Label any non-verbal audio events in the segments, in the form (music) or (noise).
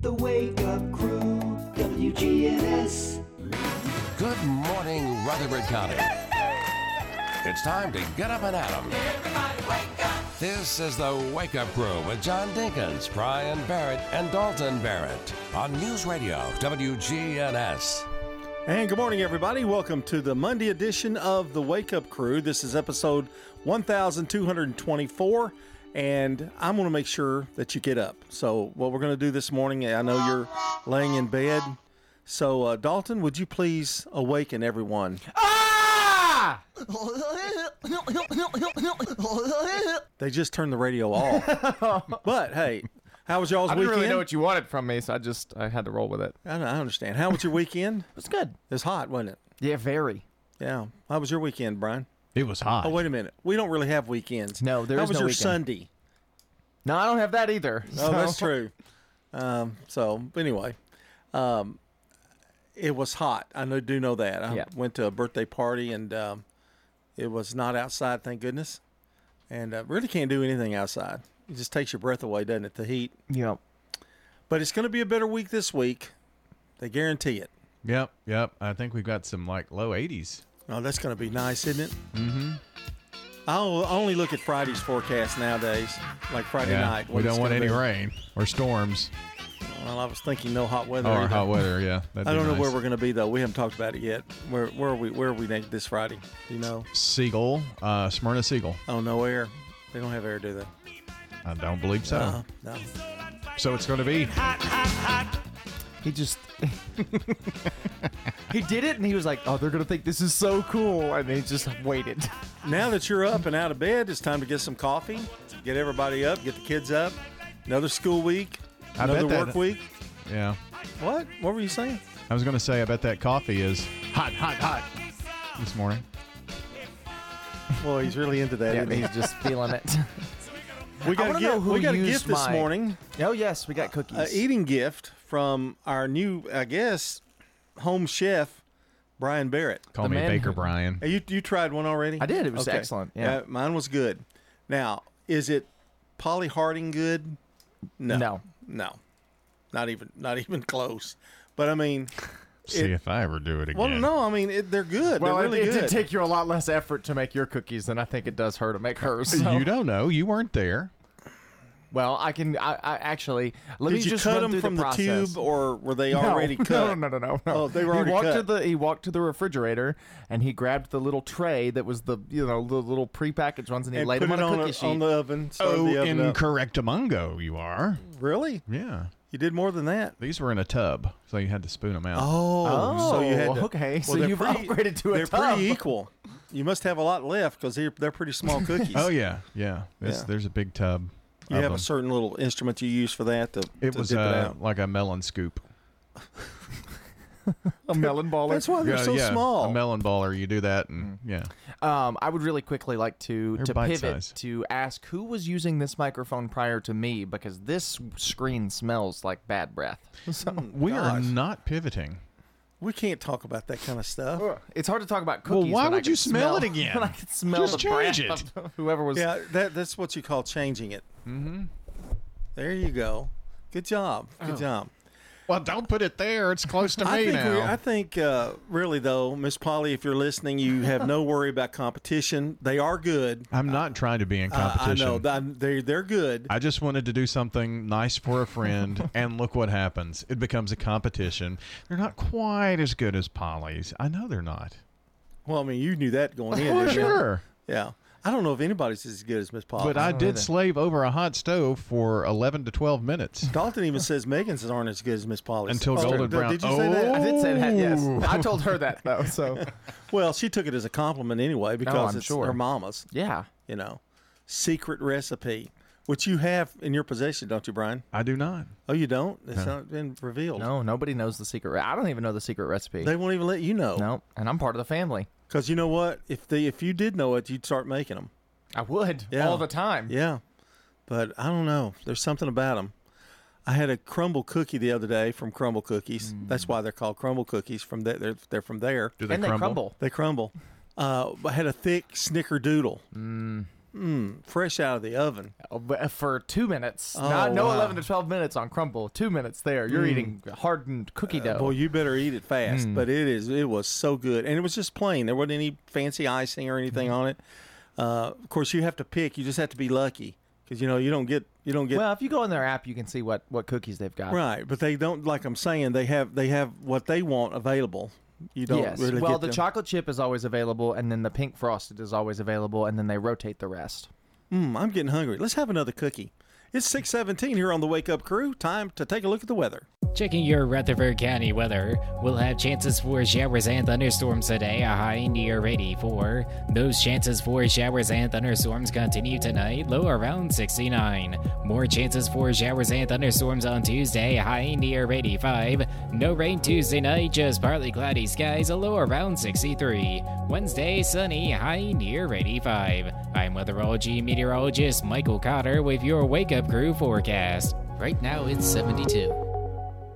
The Wake Up Crew, WGNS. Good morning, Rutherford County. It's time to get up and at 'em. This is the Wake Up Crew with John Dinkins, Brian Barrett, and Dalton Barrett on News Radio WGNS. And good morning, everybody. Welcome to the Monday edition of the Wake Up Crew. This is episode 1224, and I'm going to make sure that you get up. So, what we're going to do this morning, I know you're laying in bed. So, uh, Dalton, would you please awaken everyone? Ah! They just turned the radio off. (laughs) but hey, how was y'all's weekend? I didn't weekend? really know what you wanted from me, so I just I had to roll with it. I, I understand. How was your weekend? It was good. It's hot, wasn't it? Yeah, very. Yeah. How was your weekend, Brian? It was hot. Oh, wait a minute. We don't really have weekends. No, there How is was no your weekend. Sunday? No, I don't have that either. Oh, that's true. Um, so anyway, um, it was hot. I know, do know that. I Yeah. went to a birthday party and um, it was not outside, thank goodness. And uh, really can't do anything outside. It just takes your breath away, doesn't it? The heat. Yep. But it's going to be a better week this week. They guarantee it. Yep, yep. I think we've got some like low 80s. Oh, that's going to be nice, isn't it? Mm-hmm. I'll only look at Friday's forecast nowadays, like Friday Yeah, night. we don't want any be. rain or storms Well, I was thinking no hot weather. or either. hot weather. Yeah, I don't know where we're going to be though. We haven't talked about it yet. Where where are we where are we next this Friday? Do you know? Siegel, uh, Smyrna Siegel. Oh, no air. They don't have air, do they? I don't believe so. Uh, no. So it's going to be. He just (laughs) he did it, and he was like, "Oh, they're gonna think this is so cool," and he just waited. Now that you're up (laughs) and out of bed, it's time to get some coffee. Get everybody up. Get the kids up. Another school week. I Another bet that- work week. Yeah, What? What were you saying? I was going to say. I bet that coffee is hot, hot, hot this morning. Well, he's really into that. Yeah, isn't he? he's just feeling it. (laughs) we got wanna a know gift. who We got a used gift this morning. oh yes, we got cookies. A eating gift from our new, I guess, home chef, Brian Barrett. Call The me Baker who- Brian. Hey, you you tried one already? I did. It was excellent. Uh, yeah. mine was good. Now, is it Polly Harding good? No, No. no, not even not even close. But I mean, See it- if I ever do it again. well, no, I mean it, they're good. Well, they're it, really it good. did take you a lot less effort to make your cookies than I think it does her to make hers. so- You don't know. You weren't there. Well, I can. I, I actually let me Did you just cut run them from the, the, tube, or were they No, already (laughs) cut? No, no, no, no, no. Oh, they were already he walked cut. to the he walked to the refrigerator and he grabbed the little tray that was the you know the little prepackaged ones and he And laid put them it on a on, cookie a- sheet. on the oven. Oh, the oven up. incorrect you are. Really? Yeah. You did more than that? These were in a tub, so you had to spoon them out. Oh, so you had to, okay, so they're you've upgraded to a They're tub. pretty equal. You must have a lot left because they're, they're pretty small cookies. Oh yeah, yeah. This, Yeah. There's a big tub. You of have a certain little instrument you use for that to, It to was dip it uh, out. like a melon scoop. (laughs) a melon baller. That's why they're Yeah, so yeah, small. A melon baller. You do that, and yeah. Um, I would really quickly like to They're to bite pivot size. to ask who was using this microphone prior to me because this screen smells like bad breath. So We are not pivoting. we can't talk about that kind of stuff. it's hard to talk about Well, cookies. why when I would can you smell it (laughs) again? When I can smell Just the breath change it. of (laughs) whoever was. Yeah, that, that's what you call changing it. Mm-hmm. There you go. Good job. Good job. Well, don't put it there. It's close to I me think, we, now. I think uh, really though, Miss Polly, if you're listening, you have no worry about competition. They are good. I'm not trying to be in Uh, I competition. know that they they're good. I just wanted to do something nice for a friend, (laughs) and look what happens. It becomes a competition. They're not quite as good as Polly's. I know they're not. well, I mean, you knew that going in. Well, didn't you? sure. Yeah. I don't know if anybody's as good as Miss Polly. But I don't did either. slave over a hot stove for 11 to 12 minutes. (laughs) Dalton even says Megan's aren't as good as Miss Polly's. Until Oh, golden did- brown. Did you say that? I did say that. Yes, oh. I told her that though. So (laughs) Well, she took it as a compliment anyway because I'm it's sure. her mama's. yeah, You know, secret recipe, which you have in your possession, don't you, Brian? I do not. Oh, you don't? It's No. not been revealed. no, nobody knows the secret. re- I don't even know the secret recipe. They won't even let you know. no, and I'm part of the family. Because you know what? If they if you did know it, you'd start making them. I would Yeah. all the time. Yeah, but I don't know. There's something about them. I had a crumble cookie the other day from Crumbl Cookies. That's why they're called crumble cookies. From that, they're they're from there. Do they and they crumble? crumble. They crumble. Uh, I had a thick snickerdoodle. Mm, fresh out of the oven. Oh, uh, For two minutes, Oh, not no wow. eleven to twelve minutes on Crumbl. Two minutes there, you're mm. eating hardened cookie uh, dough. Boy, you better eat it fast. Mm. But it is it was so good, and it was just plain. There wasn't any fancy icing or anything on it. Uh, of course, you have to pick. You just have to be lucky because you know you don't get you don't get well, if you go in their app, you can see what what cookies they've got. right. But they don't like I'm saying they have they have what they want available. You don't yes. really well, the them. chocolate chip is always available, and then the pink frosted is always available, and then they rotate the rest. Mm, I'm getting hungry. Let's have another cookie. It's 6:17 here on the Wake Up Crew. Time to take a look at the weather. Checking your Rutherford County weather, we'll have chances for showers and thunderstorms today, a high near 84. Those chances for showers and thunderstorms continue tonight, low around 69. More chances for showers and thunderstorms on Tuesday, high near 85. No rain Tuesday night, just partly cloudy skies, a low around 63. Wednesday, sunny, high near 85. I'm weatherology meteorologist Michael Cotter with your Wake Up Crew forecast. Right now it's 72.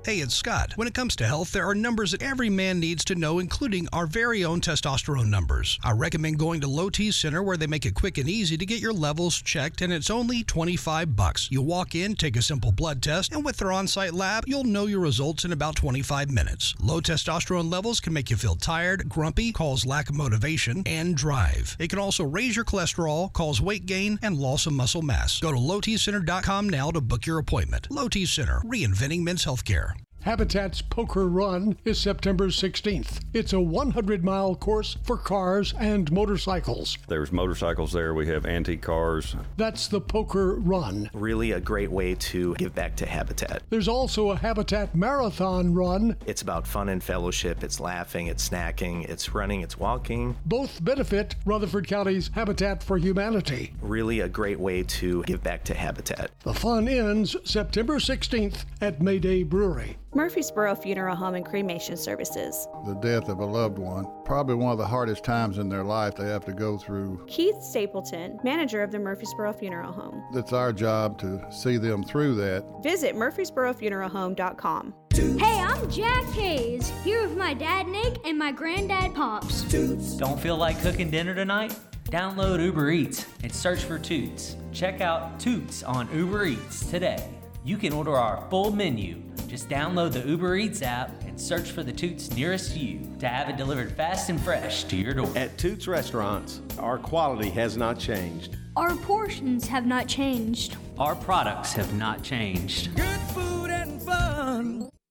Hey, it's Scott. When it comes to health, there are numbers that every man needs to know, including our very own testosterone numbers. I recommend going to Low T Center where they make it quick and easy to get your levels checked, and it's only 25 bucks. You walk in, take a simple blood test, and with their on-site lab, you'll know your results in about 25 minutes. Low testosterone levels can make you feel tired, grumpy, cause lack of motivation, and drive. It can also raise your cholesterol, cause weight gain, and loss of muscle mass. Go to lowtcenter.com now to book your appointment. Low T Center, reinventing men's healthcare. Habitat's Poker Run is September 16th. It's a 100 mile course for cars and motorcycles. There's motorcycles there. We have antique cars. That's the Poker Run. really a great way to give back to Habitat. There's also a Habitat Marathon Run. It's about fun and fellowship. It's laughing, it's snacking, it's running, it's walking. Both benefit Rutherford County's Habitat for Humanity. Really a great way to give back to Habitat. The fun ends September 16th at Mayday Brewery. Murfreesboro Funeral Home and Cremation Services. The death of a loved one, probably one of the hardest times in their life they have to go through. Keith Stapleton, manager of the Murfreesboro Funeral Home. It's our job to see them through that. Visit murfreesborofuneralhome.com. Hey, I'm Jack Hayes, here with my dad Nick and my granddad Pops. Don't feel like cooking dinner tonight? Download Uber Eats and search for Toots. Check out Toots on Uber Eats today. You can order our full menu. Just download the Uber Eats app and search for the Toots nearest you to have it delivered fast and fresh to your door. At Toots Restaurants, our quality has not changed. Our portions have not changed. Our products have not changed. Good food and fun.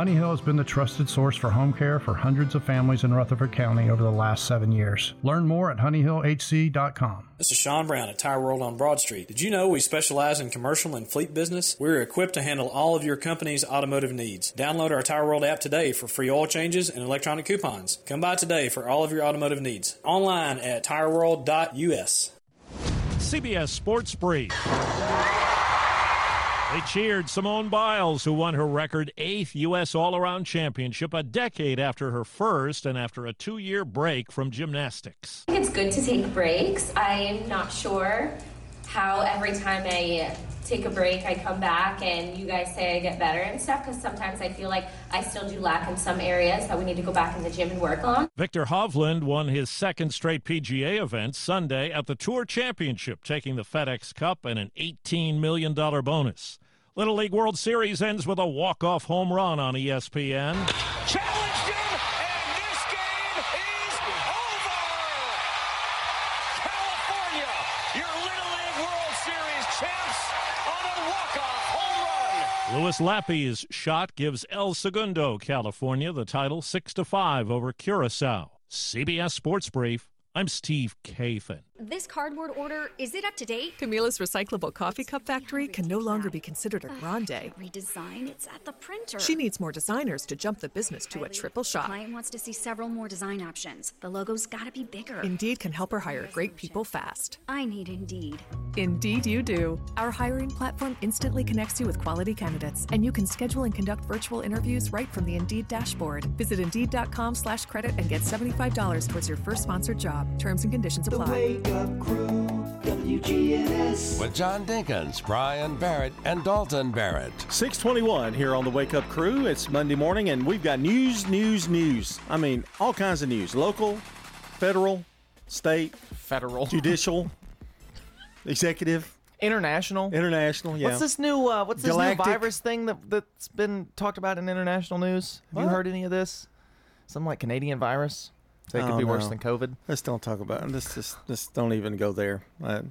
Honey Hill has been the trusted source for home care for hundreds of families in Rutherford County over the last seven years. Learn more at honeyhillhc.com. This is Sean Brown at Tire World on Broad Street. Did you know we specialize in commercial and fleet business? We're equipped to handle all of your company's automotive needs. Download our Tire World app today for free oil changes and electronic coupons. Come by today for all of your automotive needs. Online at tireworld.us. CBS Sports Brief. They cheered Simone Biles, who won her record eighth U.S. All Around Championship a decade after her first and after a two year break from gymnastics. I think it's good to take breaks. I'm not sure how every time I take a break, I come back and you guys say I get better and stuff because sometimes I feel like I still do lack in some areas that we need to go back in the gym and work on. Viktor Hovland won his second straight PGA event Sunday at the Tour Championship, taking the FedEx Cup and an $18 million bonus. Little League World Series ends with a walk-off home run on ESPN. Challenged him, and this game is over. California, your Little League World Series champs on a walk-off Louis Lappe's shot gives El Segundo, California, the title 6 to 5 over Curacao. CBS Sports Brief. I'm Steve Kathan. This cardboard order, is it up to date? Camila's recyclable coffee cup factory can no longer be considered a grande. Redesign? It's at the printer. She needs more designers to jump the business to a triple shot. Client wants to see several more design options. The logo's gotta be bigger. Indeed can help her hire great people fast. I need Indeed. Indeed, you do. Our hiring platform instantly connects you with quality candidates, and you can schedule and conduct virtual interviews right from the Indeed dashboard. Visit Indeed.com/slash credit and get seventy-five dollars towards your first sponsored job. Terms and conditions apply. The Crew, WGNS. With John Dinkins, Brian Barrett, and Dalton Barrett. 621 here on the Wake Up Crew. It's Monday morning, and we've got news, news, news. I mean, all kinds of news local, federal, state, federal, (laughs) judicial, executive, international. International, yeah. What's this new? Uh, what's this Galactic. new virus thing that that's been talked about in international news? Have you heard any of this? Some like Canadian virus. They could Oh, be worse than COVID. Let's don't talk about it. Let's just, just don't even go there. Uh,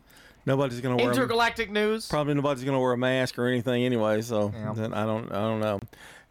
nobody's going to wear. a- Intergalactic news. Probably nobody's going to wear a mask or anything anyway. So Yeah. then I don't. I don't know.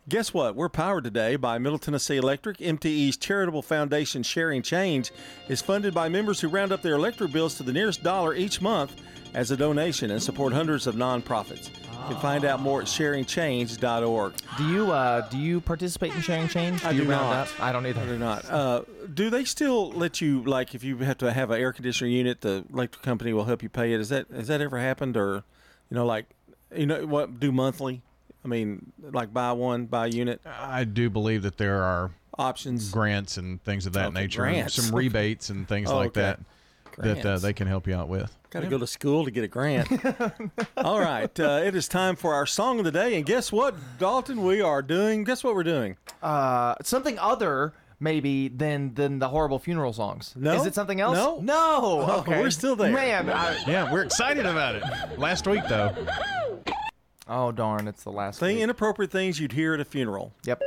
Guess what? We're powered today by Middle Tennessee Electric. MTE's charitable foundation Sharing Change is funded by members who round up their electric bills to the nearest dollar each month as a donation and support hundreds of nonprofits. You can find out more at sharingchange.org. Do you uh, do you participate in sharing change? I you do round not. up? I don't either. I do not. Uh, do they still let you like if you have to have an air conditioner unit, the electric company will help you pay it? Is that has that ever happened or, you know, like, you know what do monthly? I mean, like buy one, buy a unit. I do believe that there are options, grants, and things of that Okay, nature, and grants. some rebates and things (laughs) Oh, like okay. that that uh, they can help you out with. Got to go to school to get a grant. (laughs) All right, uh, it is time for our song of the day, and guess what, Dalton? We are doing. Guess what we're doing? Uh, something other maybe than than the horrible funeral songs. No? Is it something else? No. No. Oh, Okay. we're still there. Man. I, Yeah, we're excited about it. Last week though, oh darn! It's the last. Thing week. inappropriate things you'd hear at a funeral. Yep.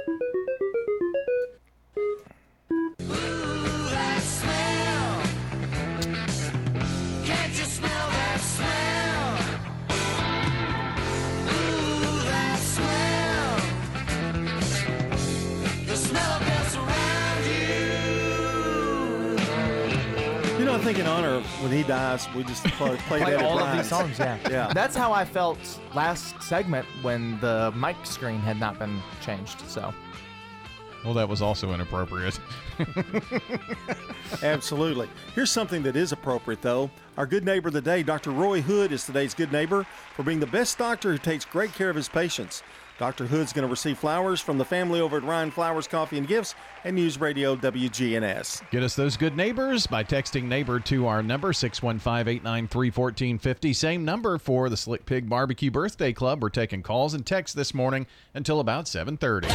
Know, I think in honor of when he dies, we just play, play, Play that at all of Brian's. these songs, yeah. (laughs) yeah. That's how I felt last segment when the mic screen had not been changed. So well, that was also inappropriate. (laughs) Absolutely. Here's something that is appropriate, though. Our good neighbor of the day, Dr. Roy Hood, is today's good neighbor for being the best doctor who takes great care of his patients. Dr. Hood's going to receive flowers from the family over at Ryan Flowers Coffee and Gifts and News Radio WGNS. Get us those good neighbors by texting neighbor to our number 615-893-1450. Same number for the Slick Pig Barbecue Birthday Club. We're taking calls and texts this morning until about 7:30.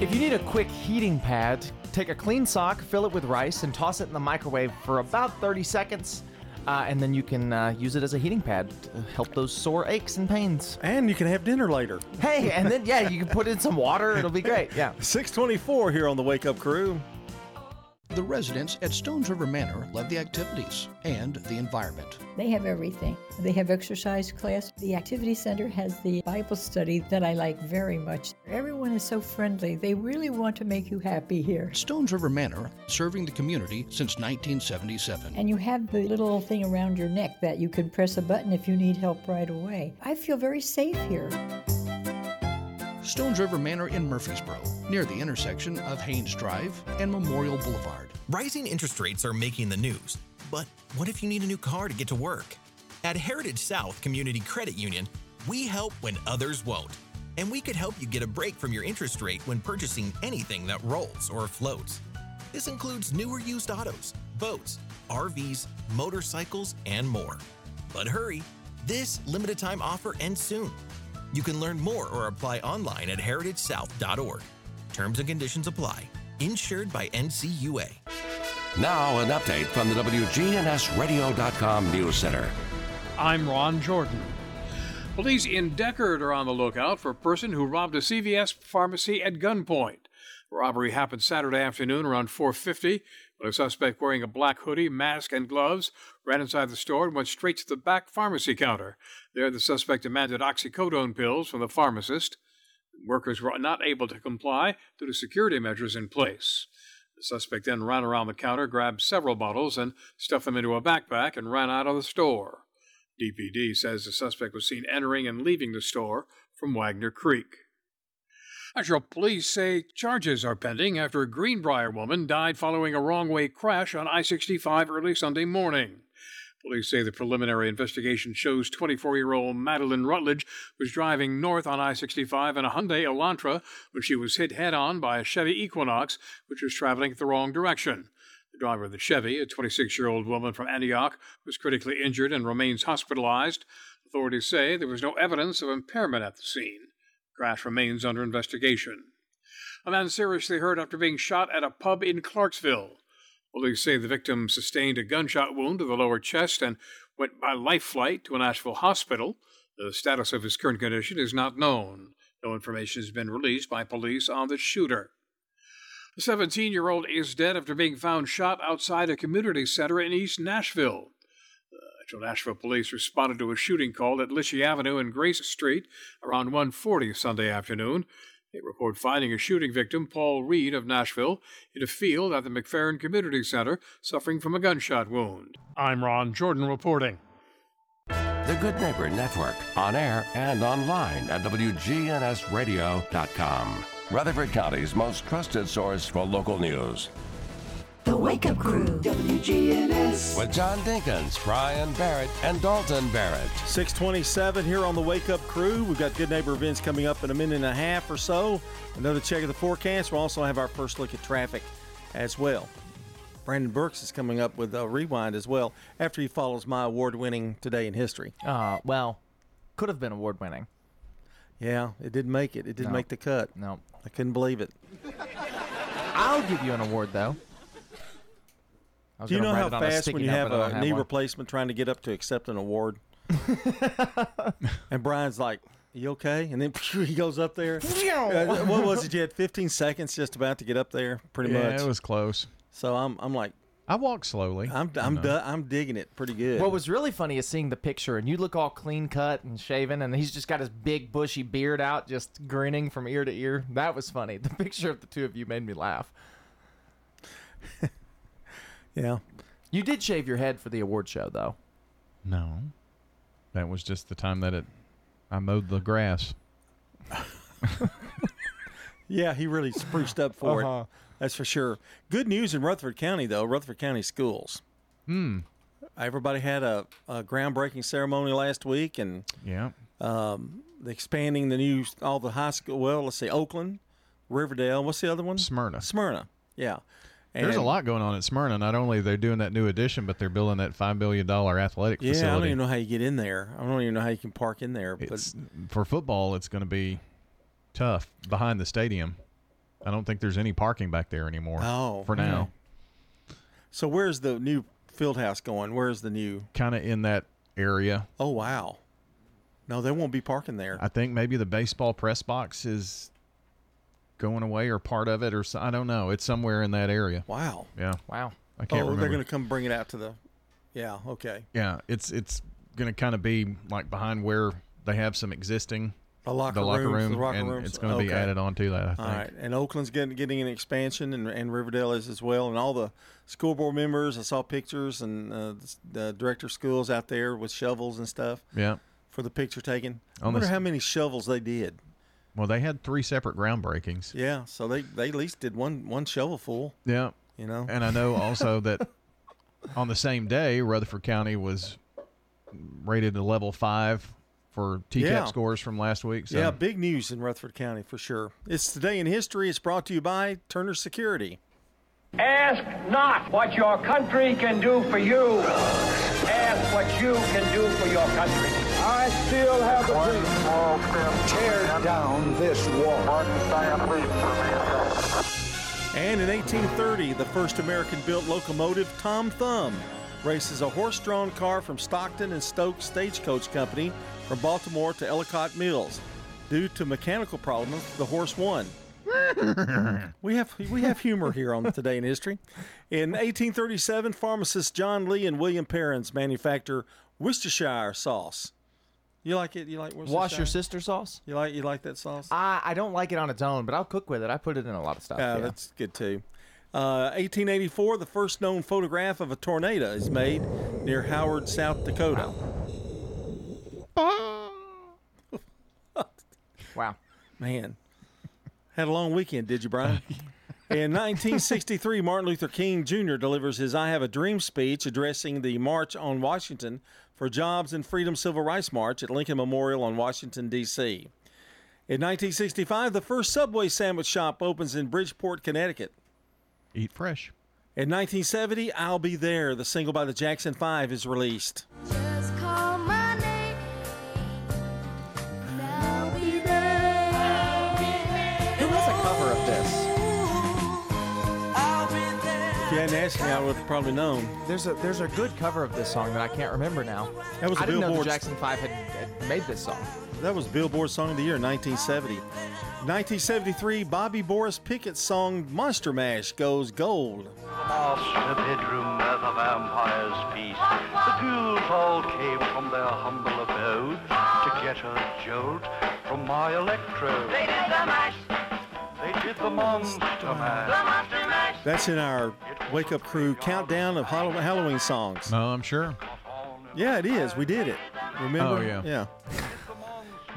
if you need a quick heating pad, take a clean sock, fill it with rice, and toss it in the microwave for about 30 seconds. Uh, and then you can uh, use it as a heating pad to help those sore aches and pains. And you can have dinner later. Hey, and then yeah, you can put in some water. It'll be great. Yeah. (laughs) 624 here on the Wake Up Crew. The residents at Stones River Manor love the activities and the environment. They have everything. They have exercise class. The activity center has the Bible study that I like very much. Everyone is so friendly. They really want to make you happy here. Stones River Manor, serving the community since 1977. And you have the little thing around your neck that you can press a button if you need help right away. I feel very safe here. Stones River Manor in Murfreesboro, near the intersection of Haynes Drive and Memorial Boulevard. Rising interest rates are making the news. But what if you need a new car to get to work? At Heritage South Community Credit Union, we help when others won't. And we could help you get a break from your interest rate when purchasing anything that rolls or floats. This includes newer used autos, boats, RVs, motorcycles, and more. But hurry, this limited time offer ends soon. You can learn more or apply online at heritagesouth.org. Terms and conditions apply. Insured by NCUA. Now, an update from the WGNSradio.com News Center. I'm Ron Jordan. Police in Decherd are on the lookout for a person who robbed a CVS pharmacy at gunpoint. The robbery happened Saturday afternoon around 4:50 when a suspect wearing a black hoodie, mask, and gloves ran inside the store and went straight to the back pharmacy counter. There, the suspect demanded oxycodone pills from the pharmacist. Workers were not able to comply due to security measures in place. The suspect then ran around the counter, grabbed several bottles, and stuffed them into a backpack and ran out of the store. DPD says the suspect was seen entering and leaving the store from Wagner Creek. Asheville police say charges are pending after a Greenbrier woman died following a wrong way crash on I 65 early Sunday morning. Police say the preliminary investigation shows 24 year old Madeline Rutledge was driving north on I 65 in a Hyundai Elantra when she was hit head on by a Chevy Equinox, which was traveling the wrong direction. The driver of the Chevy, a 26 year old woman from Antioch, was critically injured and remains hospitalized. Authorities say there was no evidence of impairment at the scene. Crash remains under investigation. A man seriously hurt after being shot at a pub in Clarksville. Police say the victim sustained a gunshot wound to the lower chest and went by life flight to an Asheville hospital. The status of his current condition is not known. No information has been released by police on the shooter. The 17 year old is dead after being found shot outside a community center in East Nashville. Metro Nashville police responded to a shooting call at Lischey Avenue and Grace Street around 1:40 Sunday afternoon. They report finding a shooting victim, Paul Reed of Nashville, in a field at the McFerrin Community Center, suffering from a gunshot wound. I'm Ron Jordan reporting. The Good Neighbor Network, on air and online at WGNSradio.com. Rutherford County's most trusted source for local news. The Wake Up Crew, WGNS. With John Dinkins, Brian Barrett, and Dalton Barrett. 627 here on the Wake Up Crew. We've got good neighbor events coming up in a minute and a half or so. Another check of the forecast. We'll also have our first look at traffic as well. Brandon Burks is coming up with a rewind as well after he follows my award winning Today in History. Uh, well, could have been award winning. Yeah, it didn't make it. It didn't No. make the cut. No. I couldn't believe it. I'll give you an award, though. I was Do you know how it on a fast when you note, have a I a knee one. replacement trying to get up to accept an award? (laughs) and Brian's like, "You okay?" And then (laughs) he goes up there. (laughs) Uh, what was it? You had 15 seconds just about to get up there, pretty yeah, much. it was close. So I'm, I'm like, I walk slowly. I'm, I'm, du- I'm digging it pretty good. What was really funny is seeing the picture, and you look all clean cut and shaven, and he's just got his big bushy beard out, just grinning from ear to ear. That was funny. The picture of the two of you made me laugh. Yeah. You did shave your head for the award show, though. No, that was just the time that it. I mowed the grass. (laughs) Yeah, he really spruced up for Uh-huh. it. That's for sure. Good news in Rutherford County, though. Rutherford County schools. Hmm. Everybody had a, a groundbreaking ceremony last week, and Yeah. um, expanding the new all the high school. Well, let's see, Oakland, Riverdale. What's the other one? Smyrna. Smyrna. Yeah. There's a lot going on at Smyrna. Not only they're they doing that new addition, but they're building that five billion dollar athletic facility. Yeah, I don't even know how you get in there. I don't even know how you can park in there. But It's, for football, it's going to be tough behind the stadium. I don't think there's any parking back there anymore. Oh, for now, so where's the new field house going? Where's the new? kind of in that area. Oh wow. No, they won't be parking there. I think maybe the baseball press box is going away or part of it, or so, I don't know. It's somewhere in that area. Wow. Yeah. Wow. I can't oh, remember. they're going to come bring it out to the. Yeah. Okay. Yeah, it's it's going to kind of be like behind where they have some existing The locker the locker rooms, room, the locker and rooms. it's going to be Okay. added on to that. I think. All right, and Oakland's getting getting an expansion, and, and Riverdale is as well, and all the school board members. I saw pictures, and uh, the, the director of schools out there with shovels and stuff. Yeah. For the picture taking. I On the wonder how many shovels they did. Well, they had three separate groundbreakings. Yeah, so they, they at least did one one shovel full. Yeah. You know? And I know also (laughs) that on the same day, Rutherford County was rated a level five for TCAP Yeah. scores from last week. So Yeah, big news in Rutherford County for sure. It's today in history. It's brought to you by Turner Security. Ask not what your country can do for you. Ask what you can do for your country. I still have a dream. Tear down this wall. And in 1830, the first American built locomotive, Tom Thumb, races a horse drawn car from Stockton and Stokes Stagecoach Company from Baltimore to Ellicott Mills. Due to mechanical problems, the horse won. (laughs) we have we have humor here on Today in History. In 1837, pharmacists John Lee and William Perrins manufacture Worcestershire sauce. You like it? You like Worcestershire? Wash your sister sauce? You like you like that sauce? I, I don't like it on its own, but I'll cook with it. I put it in a lot of stuff. Yeah, yeah. that's good too. Uh, 1884, the first known photograph of a tornado is made near Howard, South Dakota. Wow. (laughs) Man, had a long weekend, did you, Brian? (laughs) In 1963, Martin Luther King Jr. delivers his I Have a Dream speech addressing the March on Washington for Jobs and Freedom Civil Rights March at Lincoln Memorial on Washington, D.C. In 1965, the first Subway sandwich shop opens in Bridgeport, Connecticut. Eat fresh. In 1970, I'll Be There, the single by the Jackson 5, is released. Hadn't asked me, I would have probably known. There's a there's a good cover of this song that I can't remember now. That was I a didn't know the Billboard- Jackson Five had, had made this song. That was Billboard Song of the Year, 1970. 1973, Bobby Boris Pickett's song Monster Mash goes gold. master bedroom where the vampires feast. The ghouls all came from their humble abodes to get a jolt from my electrode. They did the mash. That's in our Wake Up Crew countdown of Halloween songs. No, I'm sure. Yeah, it is. We did it. Remember? Oh, yeah. Yeah.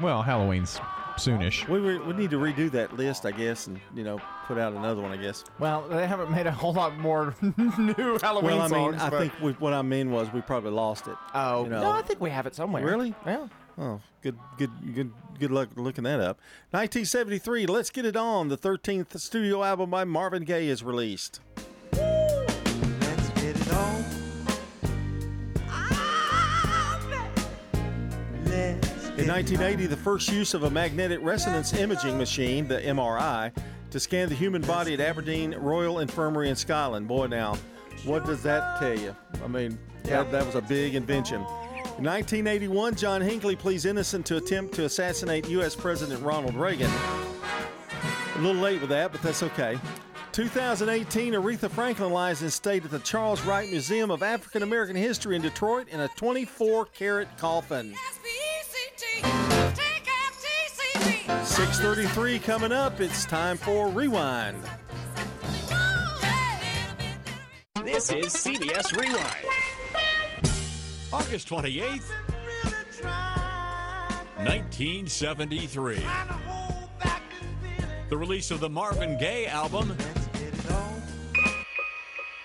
Well, Halloween's soonish. We, we, we need to redo that list, I guess, and, you know, put out another one, I guess. Well, they haven't made a whole lot more (laughs) new Halloween songs. well, I mean, songs. I but- think we, what I mean was we probably lost it. Oh you know. no, I think we have it somewhere. Really? Yeah. Oh, good, good, good, good luck looking that up. 1973, Let's Get It On, the 13th studio album by Marvin Gaye is released. Let's get it on. In 1980, the first use of a magnetic resonance imaging machine, the MRI, to scan the human body at Aberdeen Royal Infirmary in Scotland. Boy, now, what does that tell you? I mean, that, that was a big invention. In 1981, John Hinckley pleads innocent to attempt to assassinate U.S. President Ronald Reagan. A little late with that, but that's okay. 2018, Aretha Franklin lies in state at the Charles Wright Museum of African American History in Detroit in a 24 karat coffin. 633 coming up. It's time for Rewind. This is CBS Rewind. August 28th, 1973. The release of the Marvin Gaye album.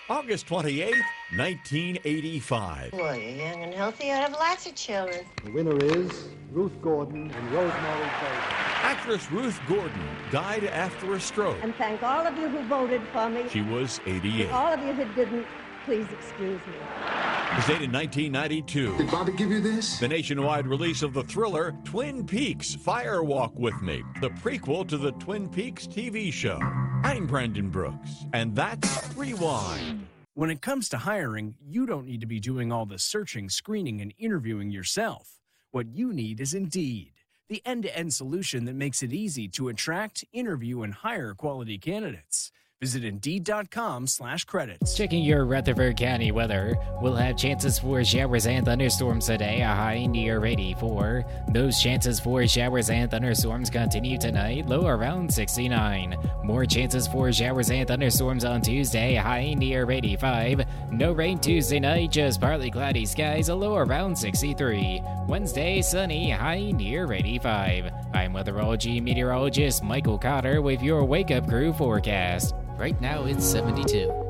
August 28th, 1985. Well, you're young and healthy. I have lots of children. The winner is Ruth Gordon and Rosemary Clayton. Actress Ruth Gordon died after a stroke. And thank all of you who voted for me. She was 88. All of you who didn't, please excuse me. It was dated 1992. Did Bobby give you this? The nationwide release of the thriller Twin Peaks Fire Walk With Me, the prequel to the Twin Peaks TV show. I'm Brandon Brooks, and that's Rewind. When it comes to hiring, you don't need to be doing all the searching, screening, and interviewing yourself. What you need is Indeed, the end to end solution that makes it easy to attract, interview, and hire quality candidates. Visit Indeed.com slash credits. Checking your Rutherford County weather. We'll have chances for showers and thunderstorms today, a high near 84. Those chances for showers and thunderstorms continue tonight, low around 69. More chances for showers and thunderstorms on Tuesday, high near 85. No rain Tuesday night, just partly cloudy skies, a low around 63. Wednesday, sunny, high near 85. I'm weatherology meteorologist Michael Cotter with your Wake Up Crew forecast. Right now it's 72.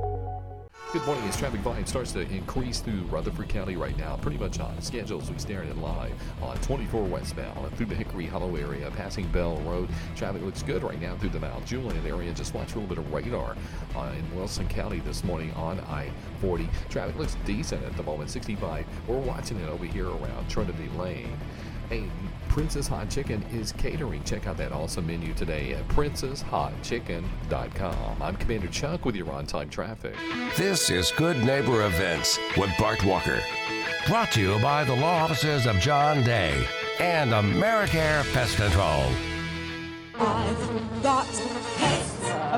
Good morning. As traffic volume starts to increase through Rutherford County right now, pretty much on schedule as we stare at it live on 24 westbound through the Hickory Hollow area, passing Bell Road. Traffic looks good right now through the Mount Juliet area. Just watch for a little bit of radar uh, in Wilson County this morning on I-40. Traffic looks decent at the moment. 65. We're watching it over here around Trinity Lane. Hey, Princess Hot Chicken is catering. Check out that awesome menu today at princesshotchicken.com. I'm Commander Chuck with your on time traffic. This is Good Neighbor Events with Bart Walker. Brought to you by the law offices of John Day and Americare Pest Control.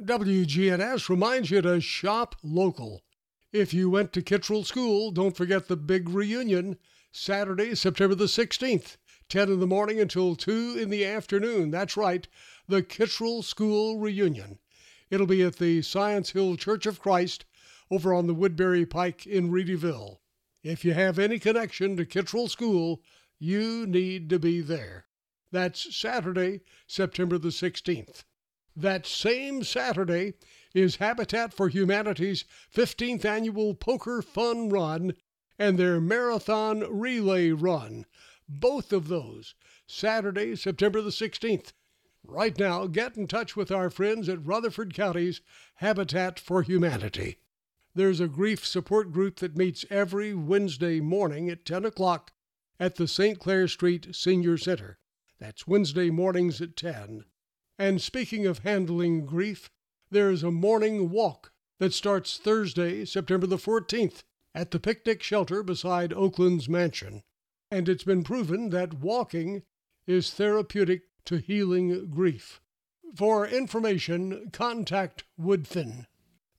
WGNS reminds you to shop local. If you went to Kittrell School, don't forget the big reunion Saturday, September the 16th, 10 in the morning until 2 in the afternoon. That's right, the Kittrell School reunion. It'll be at the Science Hill Church of Christ over on the Woodbury Pike in Readyville. If you have any connection to Kittrell School, you need to be there. That's Saturday, September the 16th. That same Saturday is Habitat for Humanity's 15th annual Poker Fun Run and their Marathon Relay Run. Both of those, Saturday, September the 16th. Right now, get in touch with our friends at Rutherford County's Habitat for Humanity. There's a grief support group that meets every Wednesday morning at 10 o'clock at the St. Clair Street Senior Center. That's Wednesday mornings at 10. And speaking of handling grief, there's a morning walk that starts Thursday, September the 14th, at the picnic shelter beside Oaklands mansion. And it's been proven that walking is therapeutic to healing grief. For information, contact Woodfin.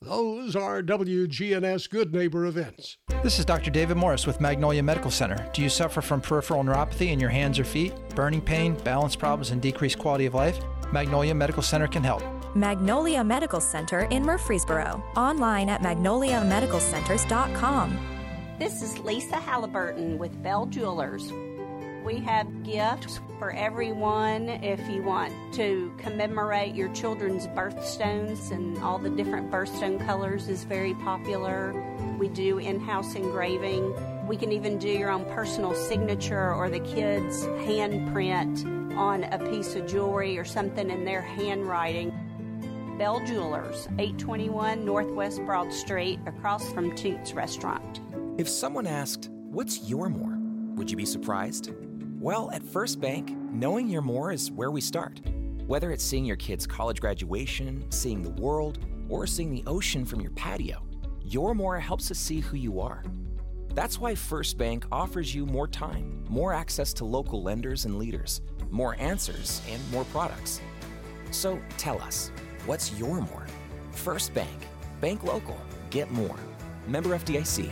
Those are WGNS Good Neighbor events. This is Dr. David Morris with Magnolia Medical Center. Do you suffer from peripheral neuropathy in your hands or feet, burning pain, balance problems, and decreased quality of life? Magnolia Medical Center can help. Magnolia Medical Center in Murfreesboro. Online at magnoliamedicalcenters.com. This is Lisa Halliburton with Bell Jewelers. We have gifts for everyone if you want to commemorate your children's birthstones, and all the different birthstone colors is very popular. We do in house engraving. We can even do your own personal signature or the kids' handprint on a piece of jewelry or something in their handwriting. Bell Jewelers, 821 Northwest Broad Street, across from Toots Restaurant. If someone asked, What's your more? Would you be surprised? Well, at First Bank, knowing your more is where we start. Whether it's seeing your kid's college graduation, seeing the world, or seeing the ocean from your patio, your more helps us see who you are. That's why First Bank offers you more time, more access to local lenders and leaders, more answers, and more products. So tell us, what's your more? First Bank. Bank local. Get more. Member FDIC.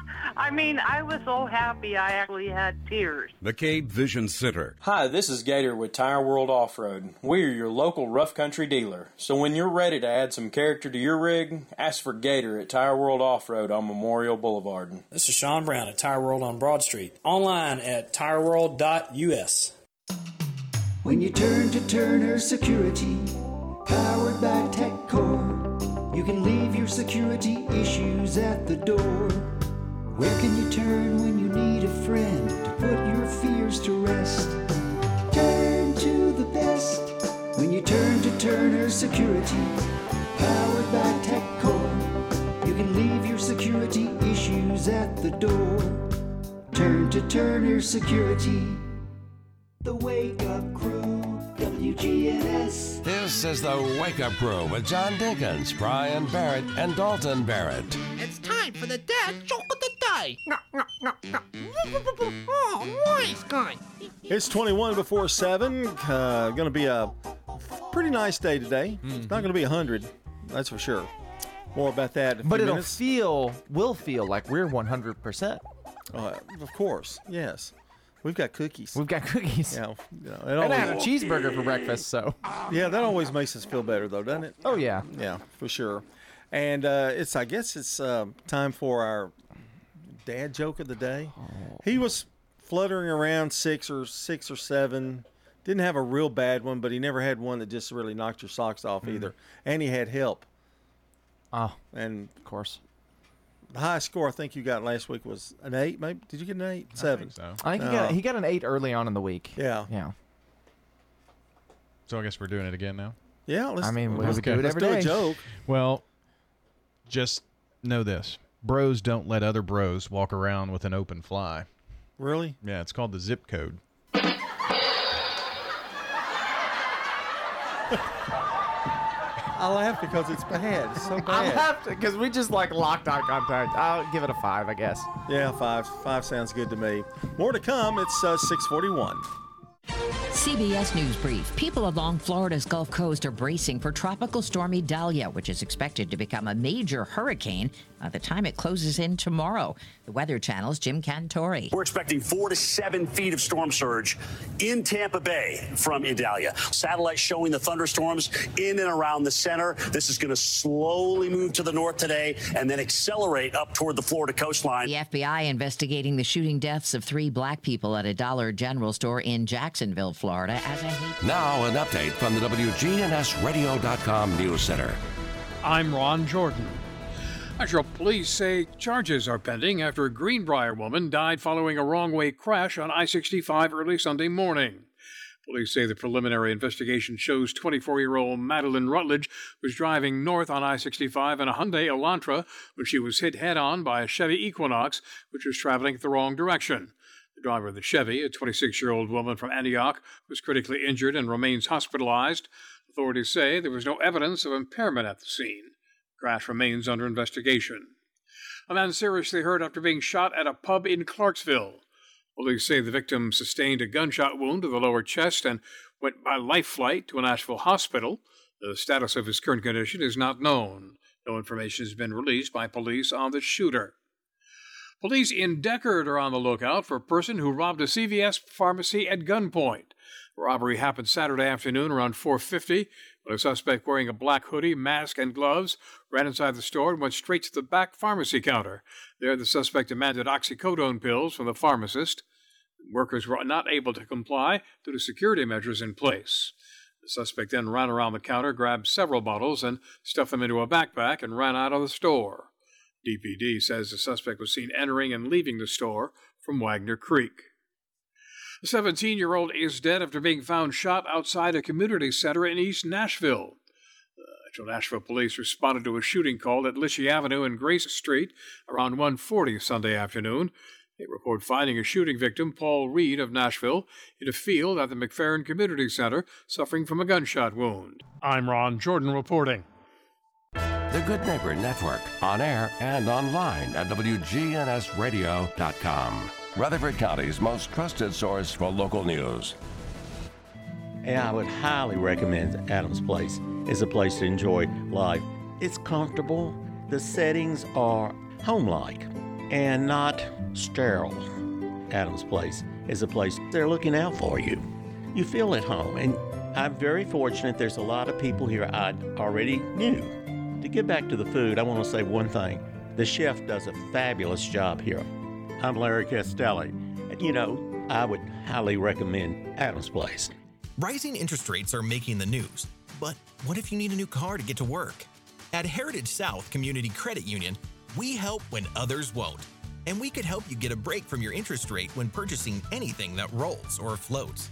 I mean, I was so happy I actually had tears. McCabe Vision Center. Hi, this is Gator with Tire World Off Road. We are your local rough country dealer. So when you're ready to add some character to your rig, ask for Gator at Tire World Off Road on Memorial Boulevard. This is Sean Brown at Tire World on Broad Street. Online at tireworld.us. When you turn to Turner Security, powered by TechCore, you can leave your security issues at the door. Where can you turn when you need a friend to put your fears to rest? Turn to the best when you turn to Turner Security, powered by TechCore. You can leave your security issues at the door. Turn to Turner Security. The Wake Up Crew, WGNS. This is the Wake Up Crew with John Dinkins, Brian Barrett, and Dalton Barrett. It's time for the dad joke of the day. Oh, nice guy. It's 21 before 7. Uh, going to be a pretty nice day today. It's not going to be 100, that's for sure. More about that in a But few it'll minutes. feel, will feel like we're 100%. Uh, of course, yes. We've got cookies. We've got cookies. Yeah, you know, it And I had a cheeseburger for breakfast, so. Yeah, that always makes us feel better, though, doesn't it? Oh, yeah. Yeah, for sure. And uh, it's, I guess, it's uh, time for our dad joke of the day. Oh, he was fluttering around six or six or seven. Didn't have a real bad one, but he never had one that just really knocked your socks off mm. either. And he had help. Oh, and of course. The highest score I think you got last week was an eight. Maybe did you get an eight? Seven. so. I think he got uh, he got an eight early on in the week. Yeah. Yeah. So I guess we're doing it again now. Yeah, let's. I mean, we let's would do it let's every do a joke. Well, just know this: bros don't let other bros walk around with an open fly. Really? Yeah, it's called the zip code. I laugh because it's bad. It's so I bad. laughed because we just like locked eye contact. I'll give it a five, I guess. Yeah, five. Five sounds good to me. More to come. It's uh, six forty-one. CBS News Brief. People along Florida's Gulf Coast are bracing for Tropical Storm Idalia, which is expected to become a major hurricane by the time it closes in tomorrow. The Weather Channel's Jim Cantore. We're expecting four to seven feet of storm surge in Tampa Bay from Idalia. Satellites showing the thunderstorms in and around the center. This is going to slowly move to the north today and then accelerate up toward the Florida coastline. The FBI investigating the shooting deaths of three black people at a Dollar General store in Jacksonville, Florida, as a hate. Now, an update from the WGNSradio.com News Center. I'm Ron Jordan. Nashville police say charges are pending after a Greenbrier woman died following a wrong way crash on I 65 early Sunday morning. Police say the preliminary investigation shows 24 year old Madeline Rutledge was driving north on I 65 in a Hyundai Elantra when she was hit head on by a Chevy Equinox, which was traveling the wrong direction. The driver of the Chevy, a 26 year old woman from Antioch, was critically injured and remains hospitalized. Authorities say there was no evidence of impairment at the scene. Crash remains under investigation. A man seriously hurt after being shot at a pub in Clarksville. Police say the victim sustained a gunshot wound to the lower chest and went by life flight to a Nashville hospital. The status of his current condition is not known. No information has been released by police on the shooter. Police in Decherd are on the lookout for a person who robbed a CVS pharmacy at gunpoint. The robbery happened Saturday afternoon around 4:50 when a suspect wearing a black hoodie, mask, and gloves ran inside the store and went straight to the back pharmacy counter. There, the suspect demanded oxycodone pills from the pharmacist. Workers were not able to comply due to security measures in place. The suspect then ran around the counter, grabbed several bottles, and stuffed them into a backpack and ran out of the store. DPD says the suspect was seen entering and leaving the store from Wagner Creek. A 17 year old is dead after being found shot outside a community center in East Nashville. The Nashville police responded to a shooting call at Lischey Avenue and Grace Street around 1:40 Sunday afternoon. They report finding a shooting victim, Paul Reed of Nashville, in a field at the McFerrin Community Center, suffering from a gunshot wound. I'm Ron Jordan reporting. The Good Neighbor Network, on air and online at WGNSradio.com. Rutherford County's most trusted source for local news. And I would highly recommend Adams Place. It's a place to enjoy life. It's comfortable. The settings are home-like and not sterile. Adams Place is a place they're looking out for you. You feel at home, and I'm very fortunate there's a lot of people here I already knew. To get back to the food, I want to say one thing. The chef does a fabulous job here. I'm Larry Castelli. And you know, I would highly recommend Adams Place. Rising interest rates are making the news. But what if you need a new car to get to work? At Heritage South Community Credit Union, we help when others won't. And we could help you get a break from your interest rate when purchasing anything that rolls or floats.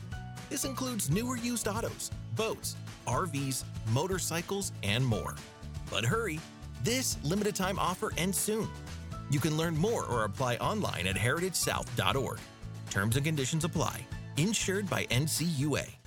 This includes newer used autos, boats, RVs, motorcycles, and more. But hurry, this limited time offer ends soon. You can learn more or apply online at heritagesouth.org. Terms and conditions apply. Insured by NCUA.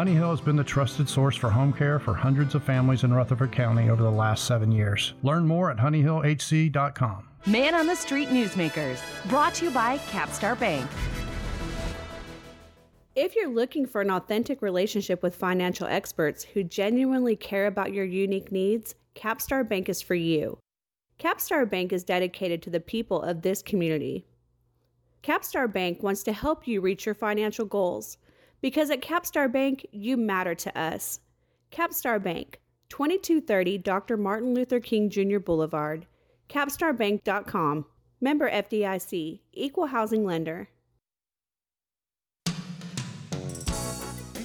Honey Hill has been the trusted source for home care for hundreds of families in Rutherford County over the last seven years. Learn more at honeyhillhc.com. Man on the Street Newsmakers, brought to you by Capstar Bank. If you're looking for an authentic relationship with financial experts who genuinely care about your unique needs, Capstar Bank is for you. Capstar Bank is dedicated to the people of this community. Capstar Bank wants to help you reach your financial goals because at Capstar Bank, you matter to us. Capstar Bank, 2230 Dr. Martin Luther King Jr. Boulevard, capstarbank.com. Member FDIC, Equal Housing Lender.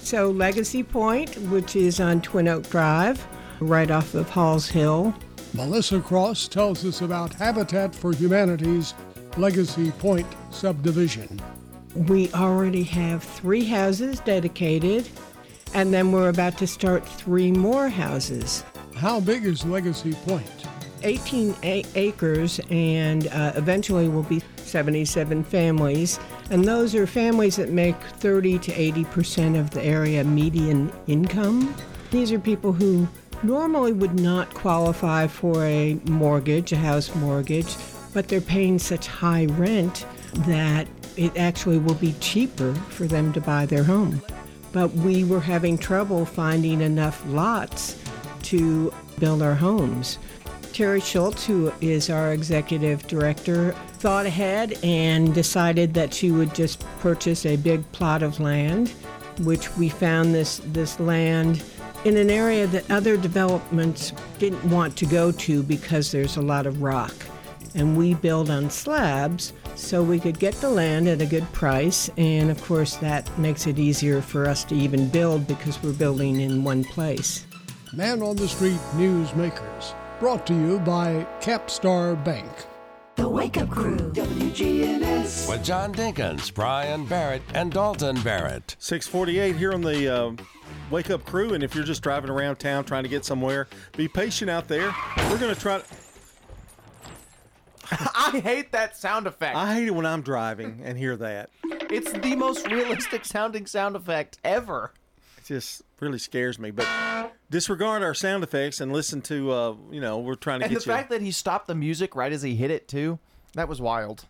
So, Legacy Point, which is on Twin Oak Drive, right off of Halls Hill. Melissa Cross tells us about Habitat for Humanity's Legacy Point subdivision. We already have three houses dedicated, and then we're about to start three more houses. How big is Legacy Point? 18 a- acres, and uh, eventually will be 77 families. And those are families that make 30 to 80 percent of the area median income. These are people who normally would not qualify for a mortgage, a house mortgage, but they're paying such high rent that it actually will be cheaper for them to buy their home. But we were having trouble finding enough lots to build our homes. Terry Schultz, who is our executive director, thought ahead and decided that she would just purchase a big plot of land, which we found this, this land in an area that other developments didn't want to go to because there's a lot of rock. And we build on slabs so we could get the land at a good price. And of course, that makes it easier for us to even build because we're building in one place. Man on the Street Newsmakers, brought to you by Capstar Bank. The Wake Up Crew, WGNS. With John Dinkins, Brian Barrett, and Dalton Barrett. 648 here on the uh, Wake Up Crew. And if you're just driving around town trying to get somewhere, be patient out there. We're going to try to. (laughs) I hate that sound effect. I hate it when I'm driving and hear that. It's the most realistic sounding sound effect ever. It just really scares me. But disregard our sound effects and listen to, uh, you know, we're trying to And the get you. fact that he stopped the music right as he hit it too, that was wild.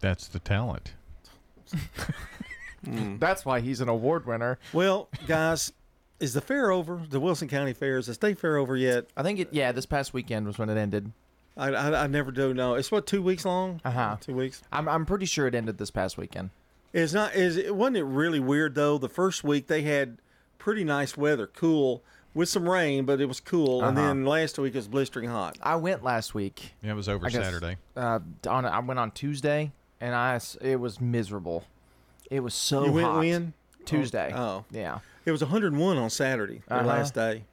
That's the talent. (laughs) That's why he's an award winner. Well, guys, is the fair over? The Wilson County Fair is the state fair over yet? I think it. Yeah, this past weekend was when it ended. I, I, I never do know. It's what two weeks long. Uh huh. Two weeks. I'm I'm pretty sure it ended this past weekend. It's not. Is it wasn't it really weird though? The first week they had pretty nice weather, cool with some rain, but it was cool. And Uh-huh. then last week it was blistering hot. I went last week. Yeah, it was over I guess, Saturday. Uh, on I went on Tuesday, and I it was miserable. It was so you went hot. when Tuesday. Oh, yeah. It was 101 on Saturday, the Uh-huh. last day.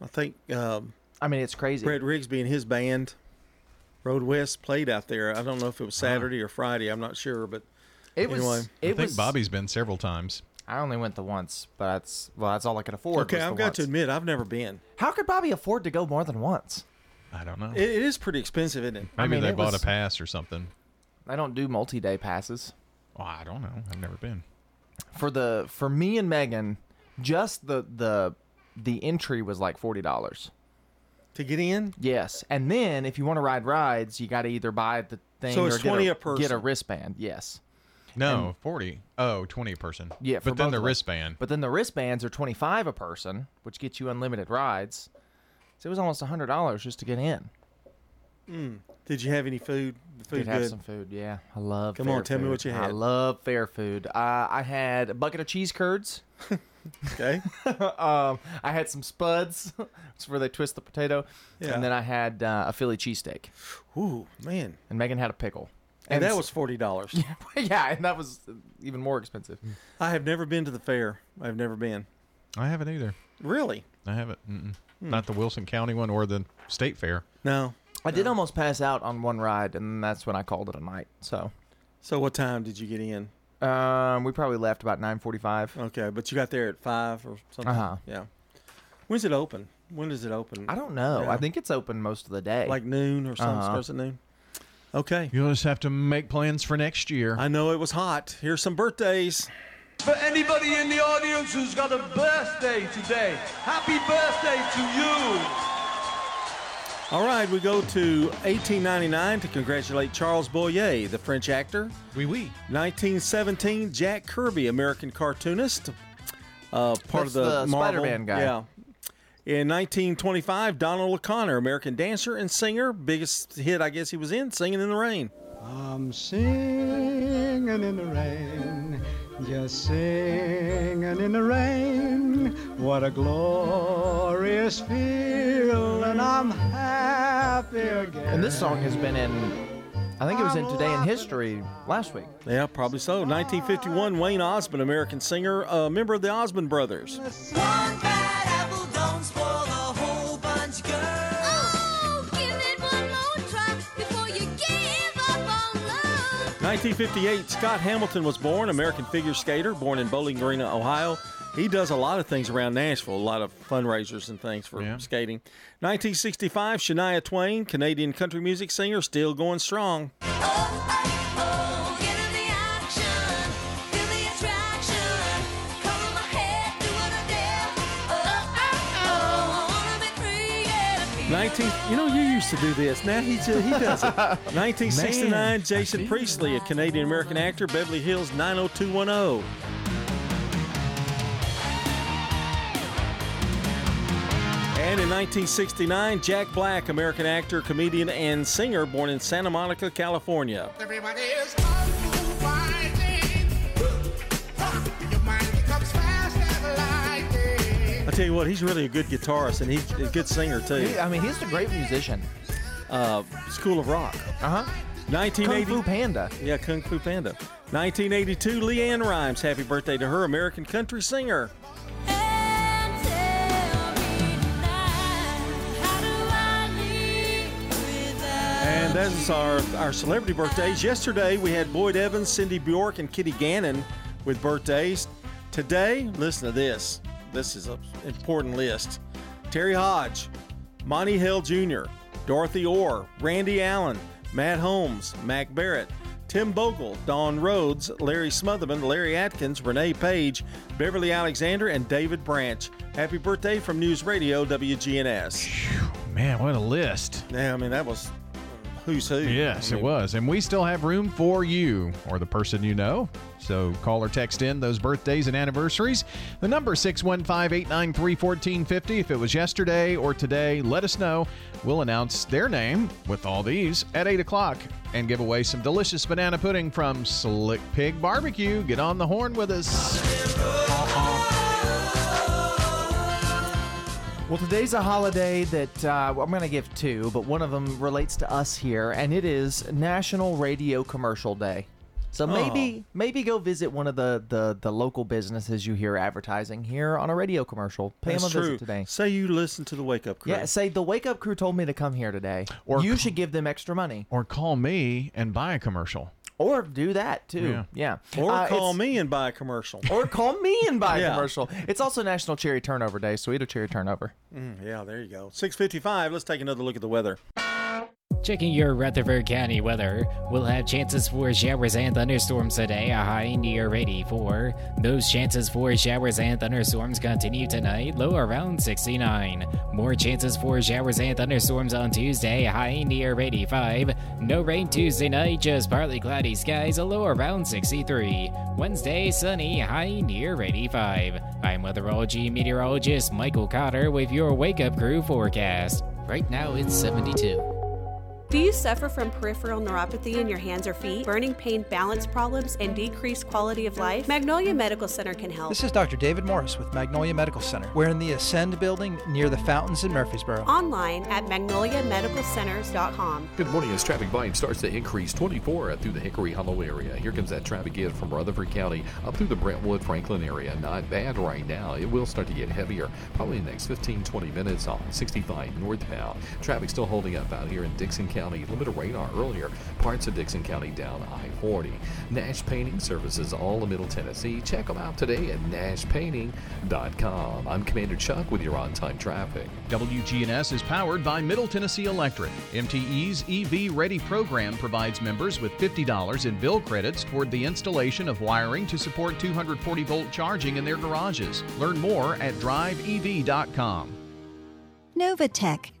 I think. Um, I mean, it's crazy. Brett Rigsby and his band, Road West, played out there. I don't know if it was Saturday or Friday. I'm not sure, but It was- it I think was- Bobby's been several times. I only went the once, but that's well, that's all I could afford. Okay, I've got once. to admit, I've never been. How could Bobby afford to go more than once? I don't know. It, it is pretty expensive, isn't it? Maybe I mean, they it bought was- a pass or something. I don't do multi-day passes. Well, I don't know. I've never been. For the for me and Megan, just the the the entry was like forty dollars to get in. Yes, and then if you want to ride rides, you got to either buy the thing So or it's get a, a person. Get a wristband. Yes. No, And- 40. Oh, 20 a person. Yeah, but then the wristband. But then the wristbands are twenty five a person, which gets you unlimited rides. So it was almost hundred dollars just to get in. Mm. Did you have any food? The food Did have some food, yeah. I love. Come fair on, tell me food. what you had. I love fair food. Uh, I had a bucket of cheese curds. (laughs) okay. (laughs) um, I had some spuds. (laughs) It's where they twist the potato. Yeah. And then I had uh, a Philly cheesesteak. Ooh, man. And Megan had a pickle. And that was forty dollars. (laughs) yeah, and that was even more expensive. I have never been to the fair. I've never been. I haven't either. Really? I haven't. Hmm. Not the Wilson County one or the state fair. No. I did almost pass out on one ride, and that's when I called it a night. So, So what time did you get in? Um, we probably left about nine forty-five. Okay, but you got there at five or something. Uh-huh. Yeah. When's it open? When does it open? I don't know. Yeah. I think it's open most of the day. like noon or something. Uh-huh. Starts at noon. Okay. You'll just have to make plans for next year. I know it was hot. Here's some birthdays. For anybody in the audience who's got a birthday today, happy birthday to you. All right, we go to 1899 to congratulate Charles Boyer, the French actor. Oui, oui. 1917, Jack Kirby, American cartoonist, uh, part That's of the, the Marvel. Spider-Man guy. Yeah. In 1925, Donald O'Connor, American dancer and singer. Biggest hit, I guess he was in, Singing in the Rain. I'm singing in the rain, just singing in the rain. What a glorious feeling! I'm happy again. and this song has been in. I think it was in Today in History last week. Yeah, probably so. 1951, Wayne Osmond, American singer, a member of the Osmond Brothers. 1958, Scott Hamilton was born, American figure skater, born in Bowling Green, Ohio. He does a lot of things around Nashville, a lot of fundraisers and things for skating. 1965, Shania Twain, Canadian country music singer, still going strong. Nineteen, you know, you used to do this. Now he just, he does it. 1969, (laughs) Man, Jason Priestley, a Canadian American actor, Beverly Hills 90210. And in 1969, Jack Black, American actor, comedian, and singer, born in Santa Monica, California. Everybody is I tell you what, he's really a good guitarist and he's a good singer too. He- I mean, he's a great musician. Uh, School of Rock. Uh huh. 1980. Kung Fu Panda. Yeah, Kung Fu Panda. 1982, LeAnn Rimes. Happy birthday to her, American country singer. And that is our, our celebrity birthdays. Yesterday, we had Boyd Evans, Cindy Bjork, and Kitty Gannon with birthdays. Today, listen to this. This is an important list. Terry Hodge, Monty Hill Jr., Dorothy Orr, Randy Allen, Matt Holmes, Mac Barrett, Tim Bogle, Don Rhodes, Larry Smotherman, Larry Atkins, Renee Page, Beverly Alexander, and David Branch. Happy birthday from News Radio WGNS. Man, what a list. Yeah, I mean, that was who's who. Yes, I mean, it was. And we still have room for you or the person you know. So call or text in those birthdays and anniversaries. The number 615-893-1450. If it was yesterday or today, let us know. We'll announce their name with all these at 8 o'clock and give away some delicious banana pudding from Slick Pig Barbecue. Get on the horn with us. Well, today's a holiday that uh, I'm going to give two, but one of them relates to us here, and it is National Radio Commercial Day. So maybe maybe go visit one of the, the, the local businesses you hear advertising here on a radio commercial. Pay That's them a true. visit today. Say you listen to the Wake Up Crew. Yeah, say the Wake Up Crew told me to come here today. Or you should give them extra money. Or call me and buy a commercial. Or do that too. Yeah. Yeah. Or Uh, call me and buy a commercial. Or call me and buy (laughs) Yeah. a commercial. It's also National Cherry Turnover Day, so eat a cherry turnover. Mm, yeah, there you go. 655. Let's take another look at the weather. Checking your Rutherford County weather, we'll have chances for showers and thunderstorms today, a high near 84. Those chances for showers and thunderstorms continue tonight, low around 69. More chances for showers and thunderstorms on Tuesday, high near 85. No rain Tuesday night, just partly cloudy skies, a low around 63. Wednesday, sunny, high near 85. I'm weatherology meteorologist Michael Cotter with your Wake Up Crew forecast. Right now it's 72. Do you suffer from peripheral neuropathy in your hands or feet, burning pain, balance problems, and decreased quality of life? Magnolia Medical Center can help. This is Dr. David Morris with Magnolia Medical Center. We're in the Ascend building near the fountains in Murfreesboro. Online at magnoliamedicalcenters.com. Good morning. As traffic volume starts to increase 24 through the Hickory Hollow area. Here comes that traffic in from Rutherford County up through the Brentwood Franklin area. Not bad right now. It will start to get heavier probably in the next 15 20 minutes on 65 northbound. Traffic still holding up out here in Dickson County. A little bit of radar earlier. Parts of Dickson County down I 40. Nash Painting Services, all of Middle Tennessee. Check them out today at nashpainting.com. I'm Commander Chuck with your on time traffic. WGNS is powered by Middle Tennessee Electric. MTE's EV Ready program provides members with $50 in bill credits toward the installation of wiring to support 240 volt charging in their garages. Learn more at driveev.com. Novatech,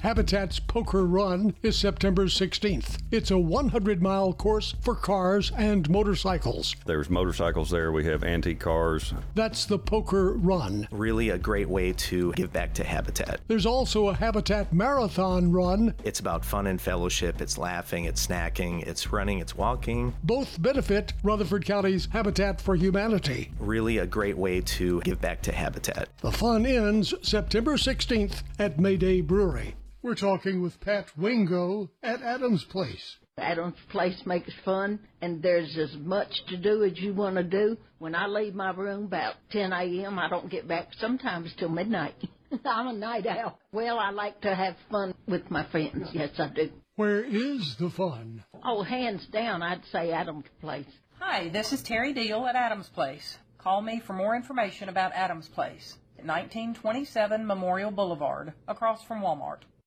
Habitat's Poker Run is September 16th. It's a 100 mile course for cars and motorcycles. There's motorcycles there. We have antique cars. That's the Poker Run. Really a great way to give back to Habitat. There's also a Habitat Marathon Run. It's about fun and fellowship. It's laughing, it's snacking, it's running, it's walking. Both benefit Rutherford County's Habitat for Humanity. Really a great way to give back to Habitat. The fun ends September 16th at Mayday Brewery. We're talking with Pat Wingo at Adams Place. Adams Place makes fun, and there's as much to do as you want to do. When I leave my room about 10 a.m., I don't get back sometimes till midnight. (laughs) I'm a night owl. Well, I like to have fun with my friends. Yes, I do. Where is the fun? Oh, hands down, I'd say Adams Place. Hi, this is Terry Deal at Adams Place. Call me for more information about Adams Place at 1927 Memorial Boulevard, across from Walmart.